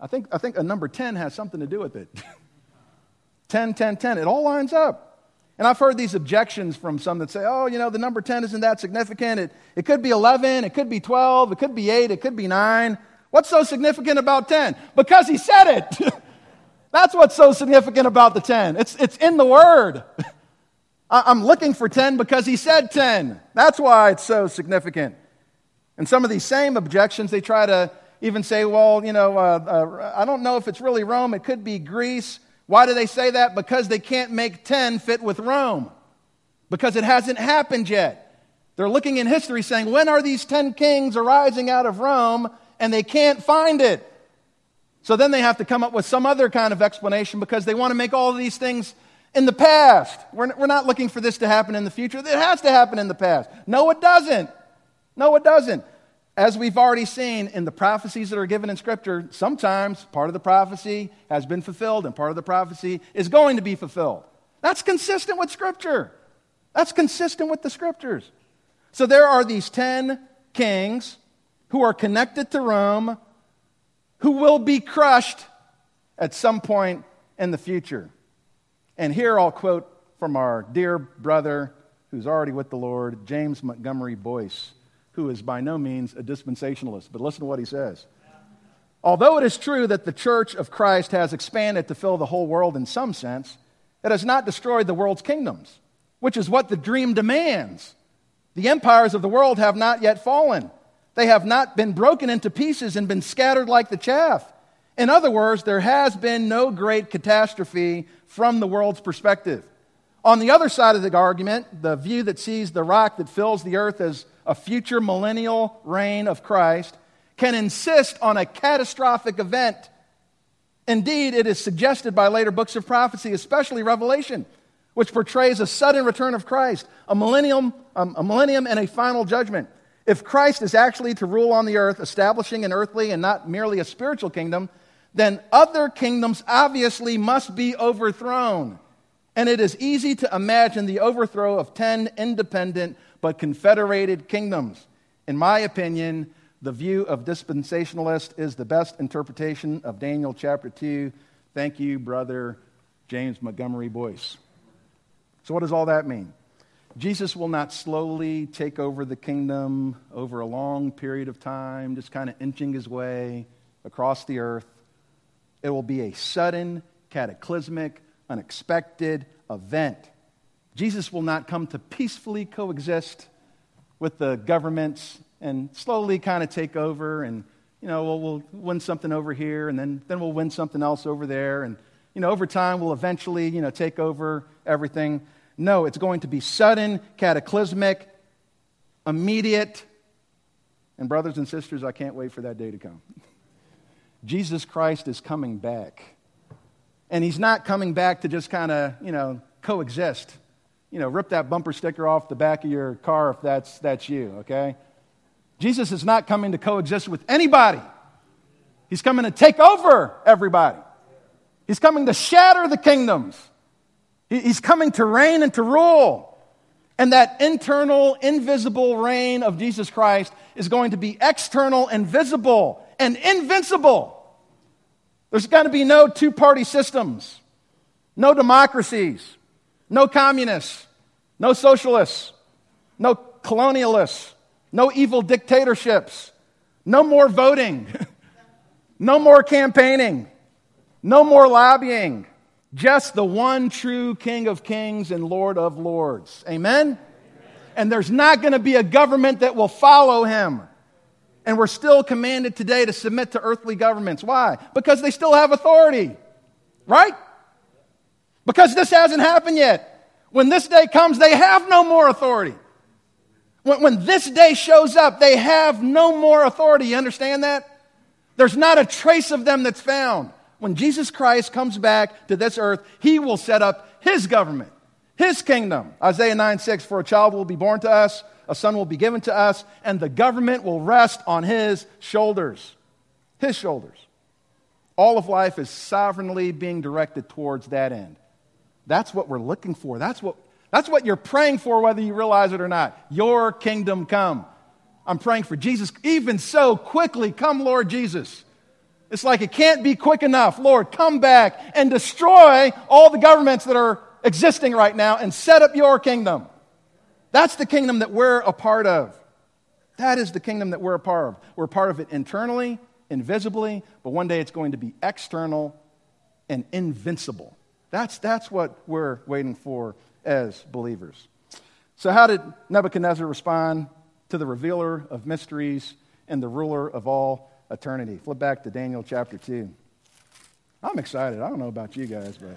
[SPEAKER 2] I think, I think a number 10 has something to do with it. 10, 10, 10. It all lines up. And I've heard these objections from some that say, oh, you know, the number 10 isn't that significant. It, it could be 11, it could be 12, it could be 8, it could be 9. What's so significant about 10? Because he said it. That's what's so significant about the 10. It's, it's in the Word. I'm looking for 10 because he said 10. That's why it's so significant. And some of these same objections, they try to even say, well, you know, uh, uh, I don't know if it's really Rome, it could be Greece. Why do they say that? Because they can't make 10 fit with Rome, because it hasn't happened yet. They're looking in history saying, when are these 10 kings arising out of Rome? And they can't find it. So then they have to come up with some other kind of explanation because they want to make all of these things in the past. We're, we're not looking for this to happen in the future. It has to happen in the past. No, it doesn't. No, it doesn't. As we've already seen in the prophecies that are given in Scripture, sometimes part of the prophecy has been fulfilled and part of the prophecy is going to be fulfilled. That's consistent with Scripture. That's consistent with the Scriptures. So there are these 10 kings who are connected to Rome who will be crushed at some point in the future. And here I'll quote from our dear brother who's already with the Lord, James Montgomery Boice, who is by no means a dispensationalist. But listen to what he says. Although it is true that the church of Christ has expanded to fill the whole world in some sense, it has not destroyed the world's kingdoms, which is what the dream demands. The empires of the world have not yet fallen. They have not been broken into pieces and been scattered like the chaff. In other words, there has been no great catastrophe from the world's perspective. On the other side of the argument, the view that sees the rock that fills the earth as a future millennial reign of Christ can insist on a catastrophic event. Indeed, it is suggested by later books of prophecy, especially Revelation, which portrays a sudden return of Christ, a millennium, um, a millennium and a final judgment. If Christ is actually to rule on the earth, establishing an earthly and not merely a spiritual kingdom, then other kingdoms obviously must be overthrown. And it is easy to imagine the overthrow of 10 independent but confederated kingdoms. In my opinion, the view of dispensationalist is the best interpretation of Daniel chapter 2. Thank you, brother James Montgomery Boice. So, what does all that mean? Jesus will not slowly take over the kingdom over a long period of time, just kind of inching his way across the earth. It will be a sudden, cataclysmic, unexpected event. Jesus will not come to peacefully coexist with the governments and slowly kind of take over and you know we'll, we'll win something over here and then, then we'll win something else over there and you know over time we'll eventually you know take over everything no, it's going to be sudden, cataclysmic, immediate. And, brothers and sisters, I can't wait for that day to come. Jesus Christ is coming back. And he's not coming back to just kind of, you know, coexist. You know, rip that bumper sticker off the back of your car if that's, that's you, okay? Jesus is not coming to coexist with anybody. He's coming to take over everybody. He's coming to shatter the kingdoms. He's coming to reign and to rule. And that internal, invisible reign of Jesus Christ is going to be external and visible and invincible. There's going to be no two party systems. no democracies, no communists, no socialists, no colonialists, no evil dictatorships, no more voting, no more campaigning, no more lobbying. Just the one true King of Kings and Lord of Lords. Amen? And there's not going to be a government that will follow him. And we're still commanded today to submit to earthly governments. Why? Because they still have authority. Right? Because this hasn't happened yet. When this day comes, they have no more authority. When, when this day shows up, they have no more authority. You understand that? There's not a trace of them that's found. When Jesus Christ comes back to this earth, he will set up his government, his kingdom. Isaiah 9 6 For a child will be born to us, a son will be given to us, and the government will rest on his shoulders. His shoulders. All of life is sovereignly being directed towards that end. That's what we're looking for. That's what, that's what you're praying for, whether you realize it or not. Your kingdom come. I'm praying for Jesus. Even so, quickly, come, Lord Jesus. It's like it can't be quick enough. Lord, come back and destroy all the governments that are existing right now and set up your kingdom. That's the kingdom that we're a part of. That is the kingdom that we're a part of. We're a part of it internally, invisibly, but one day it's going to be external and invincible. That's, that's what we're waiting for as believers. So, how did Nebuchadnezzar respond to the revealer of mysteries and the ruler of all eternity? Flip back to Daniel chapter 2. I'm excited. I don't know about you guys, but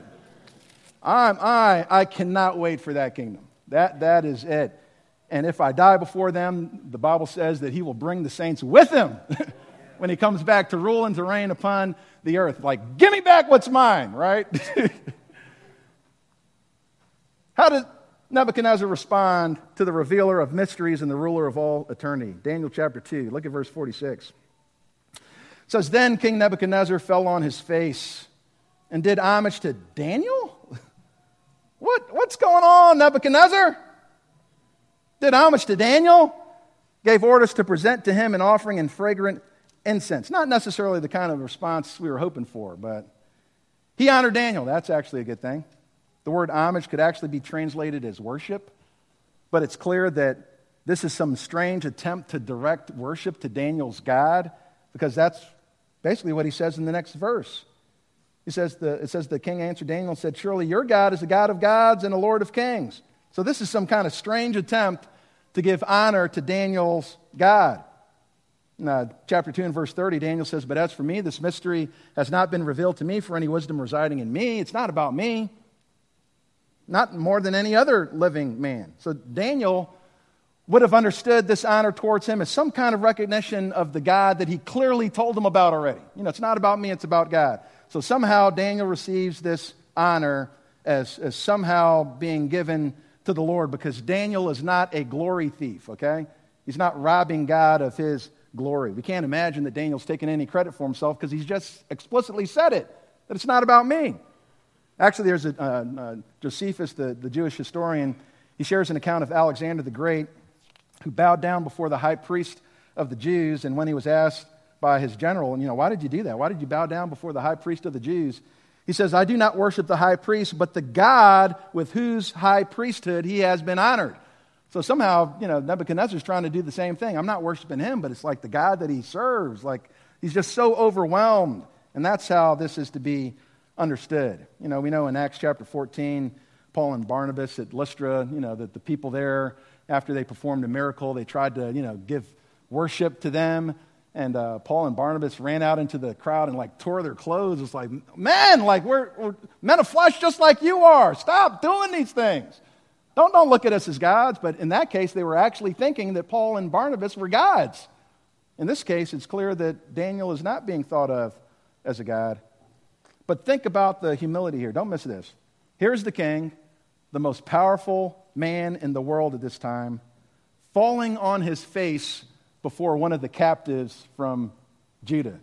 [SPEAKER 2] I'm, I, I cannot wait for that kingdom. That, that is it. And if I die before them, the Bible says that he will bring the saints with him when he comes back to rule and to reign upon the earth. Like, give me back what's mine, right? How did Nebuchadnezzar respond to the revealer of mysteries and the ruler of all eternity? Daniel chapter 2, look at verse 46. It says, Then King Nebuchadnezzar fell on his face and did homage to Daniel? What, what's going on, Nebuchadnezzar? Did homage to Daniel? Gave orders to present to him an offering and fragrant incense. Not necessarily the kind of response we were hoping for, but he honored Daniel. That's actually a good thing. The word homage could actually be translated as worship, but it's clear that this is some strange attempt to direct worship to Daniel's God, because that's basically what he says in the next verse. He says the, it says the king answered Daniel and said, Surely your God is the God of gods and the Lord of kings. So this is some kind of strange attempt to give honor to Daniel's God. Uh, chapter 2 and verse 30, Daniel says, But as for me, this mystery has not been revealed to me for any wisdom residing in me. It's not about me not more than any other living man. So Daniel would have understood this honor towards him as some kind of recognition of the God that he clearly told him about already. You know, it's not about me, it's about God. So somehow Daniel receives this honor as, as somehow being given to the Lord because Daniel is not a glory thief, okay? He's not robbing God of his glory. We can't imagine that Daniel's taking any credit for himself because he's just explicitly said it, that it's not about me. Actually, there's a, uh, uh, Josephus, the, the Jewish historian, he shares an account of Alexander the Great, who bowed down before the high priest of the Jews. And when he was asked by his general, and you know, why did you do that? Why did you bow down before the high priest of the Jews? He says, I do not worship the high priest, but the God with whose high priesthood he has been honored. So somehow, you know, Nebuchadnezzar's trying to do the same thing. I'm not worshiping him, but it's like the God that he serves. Like he's just so overwhelmed. And that's how this is to be understood. You know, we know in Acts chapter 14, Paul and Barnabas at Lystra, you know, that the people there, after they performed a miracle, they tried to, you know, give worship to them. And uh, Paul and Barnabas ran out into the crowd and like tore their clothes. It's like, man, like we're, we're men of flesh just like you are. Stop doing these things. Don't, don't look at us as gods. But in that case, they were actually thinking that Paul and Barnabas were gods. In this case, it's clear that Daniel is not being thought of as a god. But think about the humility here. Don't miss this. Here's the king, the most powerful man in the world at this time, falling on his face before one of the captives from Judah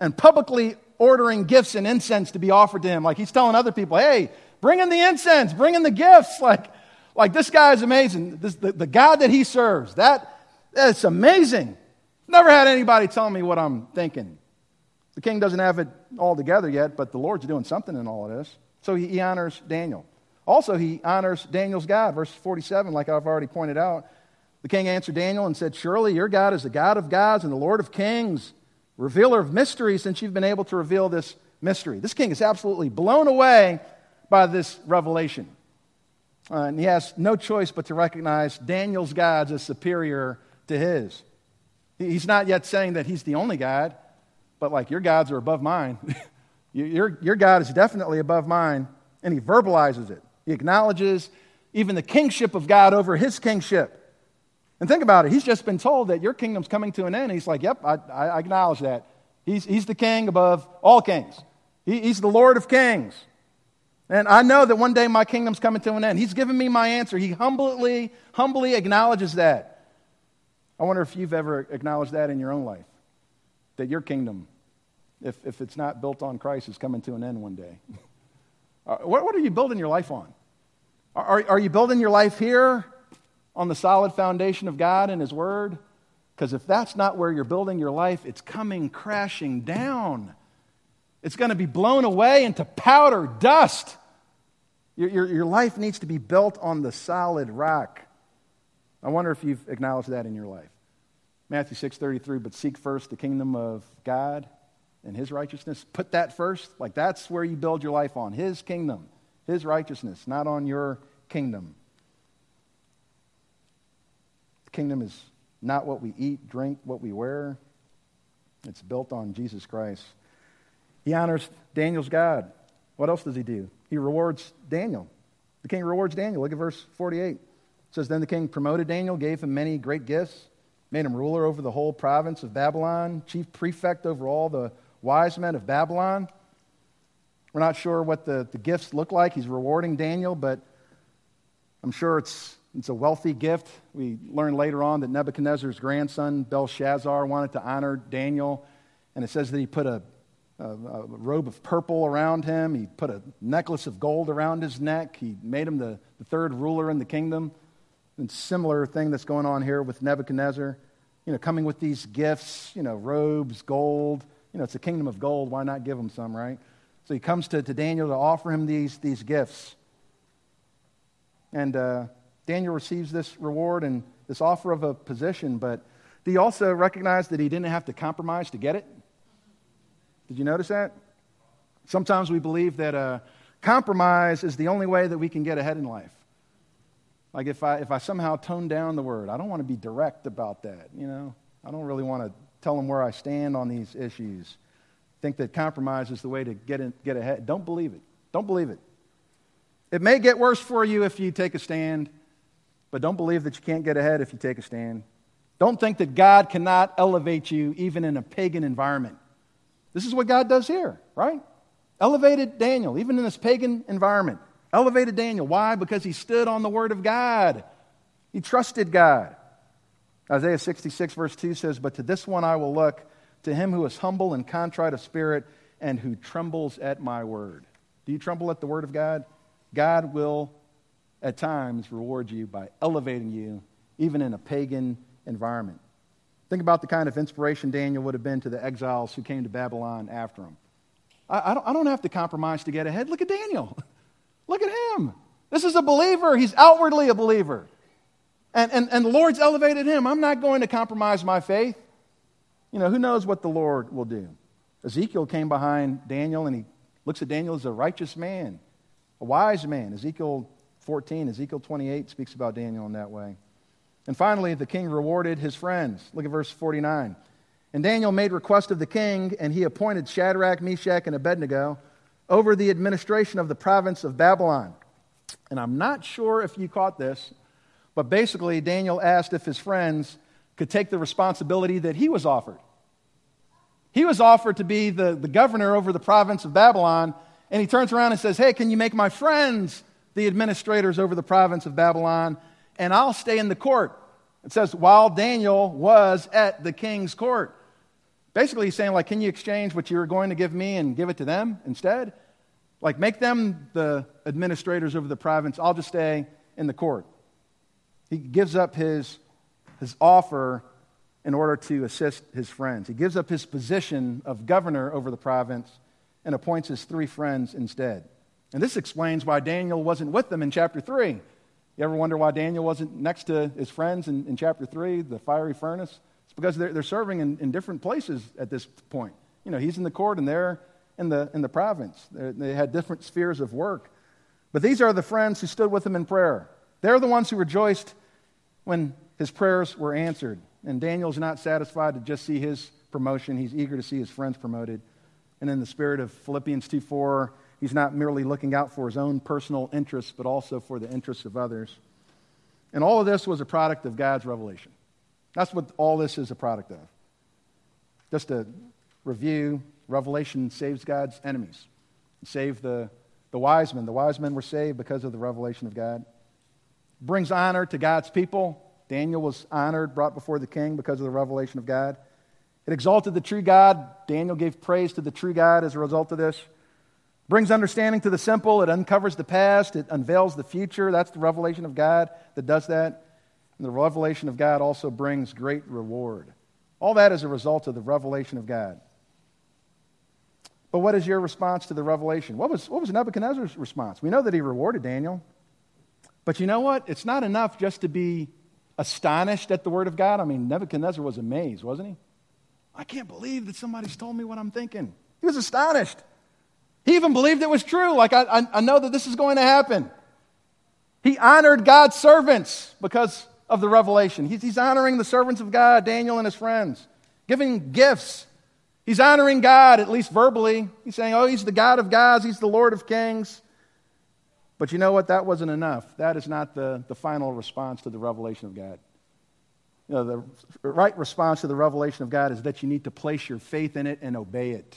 [SPEAKER 2] and publicly ordering gifts and incense to be offered to him. Like he's telling other people, hey, bring in the incense, bring in the gifts. Like, like this guy is amazing. This, the, the God that he serves, that, that's amazing. Never had anybody tell me what I'm thinking. The king doesn't have it all together yet, but the Lord's doing something in all of this. So he, honors Daniel. Also, he honors Daniel's God. Verse 47, like I've already pointed out. The king answered Daniel and said, Surely your God is the God of gods and the Lord of kings, revealer of mysteries, since you've been able to reveal this mystery. This king is absolutely blown away by this revelation. Uh, and he has no choice but to recognize Daniel's gods as superior to his. He's not yet saying that he's the only God, but like your gods are above mine. your, your God is definitely above mine. And he verbalizes it. He acknowledges even the kingship of God over his kingship. And think about it. He's just been told that your kingdom's coming to an end. He's like, yep, I, I acknowledge that. He's, he's the king above all kings, he, he's the Lord of kings. And I know that one day my kingdom's coming to an end. He's given me my answer. He humbly, humbly acknowledges that. I wonder if you've ever acknowledged that in your own life. That your kingdom, if, if it's not built on Christ, is coming to an end one day. Uh, what, what, are you building your life on? Are, are you building your life here on the solid foundation of God and His Word? Because if that's not where you're building your life, it's coming crashing down. It's going to be blown away into powder, dust. Your, your, your life needs to be built on the solid rock. I wonder if you've acknowledged that in your life. Matthew 6:33, but seek first the kingdom of God and his righteousness. Put that first. Like that's where you build your life on. His kingdom, his righteousness, not on your kingdom. The kingdom is not what we eat, drink, what we wear. It's built on Jesus Christ. He honors Daniel's God. What else does he do? he rewards Daniel. The king rewards Daniel. Look at verse 48. It says, Then the king promoted Daniel, gave him many great gifts, made him ruler over the whole province of Babylon, chief prefect over all the wise men of Babylon. We're not sure what the, the gifts look like. He's rewarding Daniel, but I'm sure it's, it's a wealthy gift. We learn later on that Nebuchadnezzar's grandson, Belshazzar, wanted to honor Daniel, and it says that he put a a, a, robe of purple around him. He put a necklace of gold around his neck. He made him the, the third ruler in the kingdom. And similar thing that's going on here with Nebuchadnezzar. You know, coming with these gifts, you know, robes, gold. You know, it's a kingdom of gold. Why not give him some, right? So he comes to, to Daniel to offer him these, these gifts. And uh, Daniel receives this reward and this offer of a position, but you also recognize that he didn't have to compromise to get it? Did you notice that? Sometimes we believe that uh, compromise is the only way that we can get ahead in life. Like if I, if I somehow tone down the word, I don't want to be direct about that, you know? I don't really want to tell them where I stand on these issues. Think that compromise is the way to get, in, get ahead. Don't believe it. Don't believe it. It may get worse for you if you take a stand, but don't believe that you can't get ahead if you take a stand. Don't think that God cannot elevate you even in a pagan environment. This is what God does here, right? Elevated Daniel, even in this pagan environment. Elevated Daniel. Why? Because he stood on the word of God. He trusted God. Isaiah 66, verse 2 says, But to this one I will look, to him who is humble and contrite of spirit, and who trembles at my word. Do you tremble at the word of God? God will, at times, reward you by elevating you, even in a pagan environment. Think about the kind of inspiration Daniel would have been to the exiles who came to Babylon after him. I, I, don't, I don't have to compromise to get ahead. Look at Daniel. Look at him. This is a believer. He's outwardly a believer. And, and, and the Lord's elevated him. I'm not going to compromise my faith. You know, who knows what the Lord will do? Ezekiel came behind Daniel and he looks at Daniel as a righteous man, a wise man. Ezekiel 14, Ezekiel 28 speaks about Daniel in that way. And finally, the king rewarded his friends. Look at verse 49. And Daniel made request of the king, and he appointed Shadrach, Meshach, and Abednego over the administration of the province of Babylon. And I'm not sure if you caught this, but basically, Daniel asked if his friends could take the responsibility that he was offered. He was offered to be the, the governor over the province of Babylon, and he turns around and says, Hey, can you make my friends the administrators over the province of Babylon? and I'll stay in the court. It says, while Daniel was at the king's court. Basically, he's saying, like, can you exchange what you're going to give me and give it to them instead? Like, make them the administrators over the province. I'll just stay in the court. He gives up his, his offer in order to assist his friends. He gives up his position of governor over the province and appoints his three friends instead. And this explains why Daniel wasn't with them in chapter 3. You ever wonder why Daniel wasn't next to his friends in, in chapter 3, the fiery furnace? It's because they're, they're serving in, in different places at this point. You know, he's in the court and they're in the, in the province. They're, they had different spheres of work. But these are the friends who stood with him in prayer. They're the ones who rejoiced when his prayers were answered. And Daniel's not satisfied to just see his promotion, he's eager to see his friends promoted. And in the spirit of Philippians 2 4, he's not merely looking out for his own personal interests, but also for the interests of others. And all of this was a product of God's revelation. That's what all this is a product of. Just to review, revelation saves God's enemies. Save the, the wise men. The wise men were saved because of the revelation of God. Brings honor to God's people. Daniel was honored, brought before the king because of the revelation of God. It exalted the true God. Daniel gave praise to the true God as a result of this. Brings understanding to the simple. It uncovers the past. It unveils the future. That's the revelation of God that does that. And the revelation of God also brings great reward. All that is a result of the revelation of God. But what is your response to the revelation? What was, what was Nebuchadnezzar's response? We know that he rewarded Daniel. But you know what? It's not enough just to be astonished at the word of God. I mean, Nebuchadnezzar was amazed, wasn't he? I can't believe that somebody's told me what I'm thinking. He was astonished. He even believed it was true. Like, I, I, I know that this is going to happen. He honored God's servants because of the revelation. He's, he's honoring the servants of God, Daniel and his friends, giving gifts. He's honoring God, at least verbally. He's saying, Oh, he's the God of gods, he's the Lord of kings. But you know what? That wasn't enough. That is not the, the final response to the revelation of God. You know, the right response to the revelation of God is that you need to place your faith in it and obey it.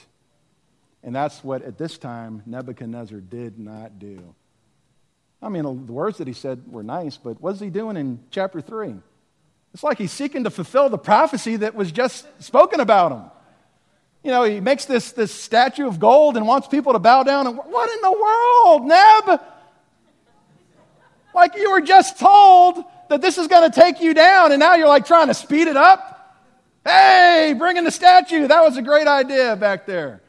[SPEAKER 2] And that's what, at this time, Nebuchadnezzar did not do. I mean, the words that he said were nice, but what's he doing in chapter 3? It's like he's seeking to fulfill the prophecy that was just spoken about him. You know, he makes this, this statue of gold and wants people to bow down. And what in the world, Neb? Like you were just told that this is going to take you down, and now you're like trying to speed it up? Hey, bring in the statue. That was a great idea back there.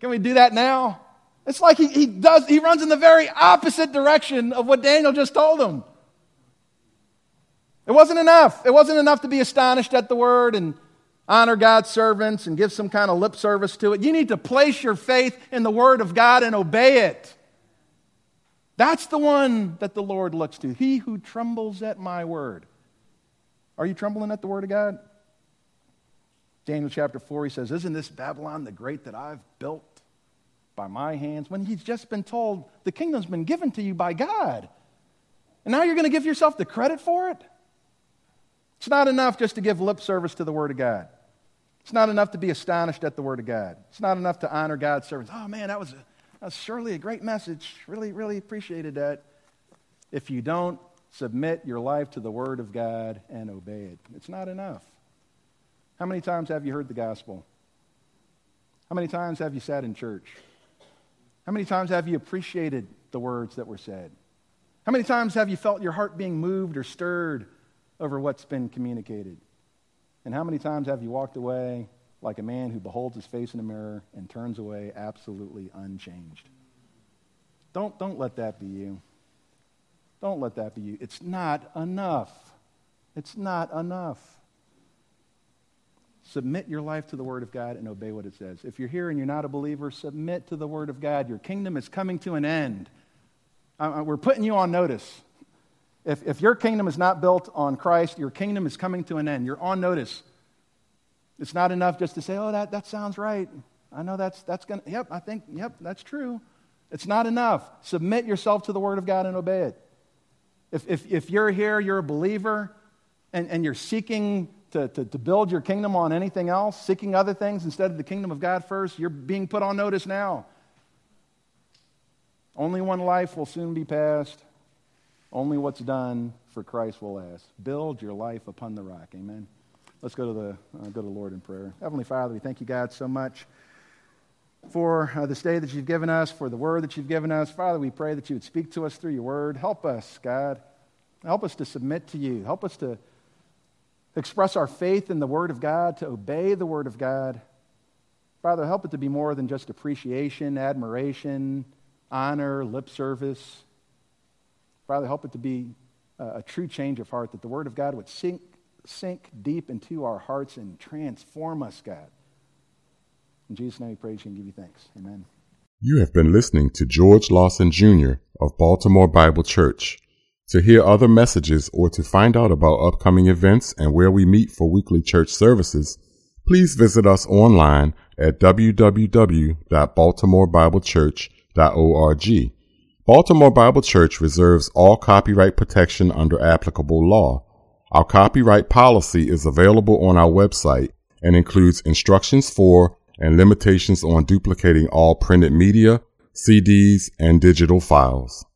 [SPEAKER 2] Can we do that now? It's like he, he does, he runs in the very opposite direction of what Daniel just told him. It wasn't enough. It wasn't enough to be astonished at the word and honor God's servants and give some kind of lip service to it. You need to place your faith in the word of God and obey it. That's the one that the Lord looks to. He who trembles at my word. Are you trembling at the word of God? Daniel chapter 4, he says, Isn't this Babylon the great that I've built by my hands? When he's just been told the kingdom's been given to you by God. And now you're going to give yourself the credit for it? It's not enough just to give lip service to the word of God. It's not enough to be astonished at the word of God. It's not enough to honor God's servants. Oh man, that was a that's surely a great message. Really, really appreciated that. If you don't submit your life to the Word of God and obey it, it's not enough. How many times have you heard the gospel? How many times have you sat in church? How many times have you appreciated the words that were said? How many times have you felt your heart being moved or stirred over what's been communicated? And how many times have you walked away like a man who beholds his face in a mirror and turns away absolutely unchanged. Don't, don't let that be you. Don't let that be you. It's not enough. It's not enough. Submit your life to the Word of God and obey what it says. If you're here and you're not a believer, submit to the Word of God. Your kingdom is coming to an end. We're putting you on notice. If, if your kingdom is not built on Christ, your kingdom is coming to an end. You're on notice. It's not enough just to say, oh, that, that sounds right. I know that's, that's going to, yep, I think, yep, that's true. It's not enough. Submit yourself to the Word of God and obey it. If, if, if you're here, you're a believer, and, and you're seeking to, to, to build your kingdom on anything else, seeking other things instead of the kingdom of God first, you're being put on notice now. Only one life will soon be passed. Only what's done for Christ will last. Build your life upon the rock. Amen. Let's go to the uh, go to the Lord in prayer. Heavenly Father, we thank you, God, so much for uh, this day that you've given us, for the word that you've given us. Father, we pray that you would speak to us through your word. Help us, God. Help us to submit to you. Help us to express our faith in the word of God, to obey the word of God. Father, help it to be more than just appreciation, admiration, honor, lip service. Father, help it to be a true change of heart, that the Word of God would sink, sink deep into our hearts and transform us, God. In Jesus' name we praise you and give you thanks. Amen.
[SPEAKER 1] You have been listening to George Lawson Jr. of Baltimore Bible Church. To hear other messages or to find out about upcoming events and where we meet for weekly church services, please visit us online at www.baltimorebiblechurch.org. Baltimore Bible Church reserves all copyright protection under applicable law. Our copyright policy is available on our website and includes instructions for and limitations on duplicating all printed media, CDs, and digital files.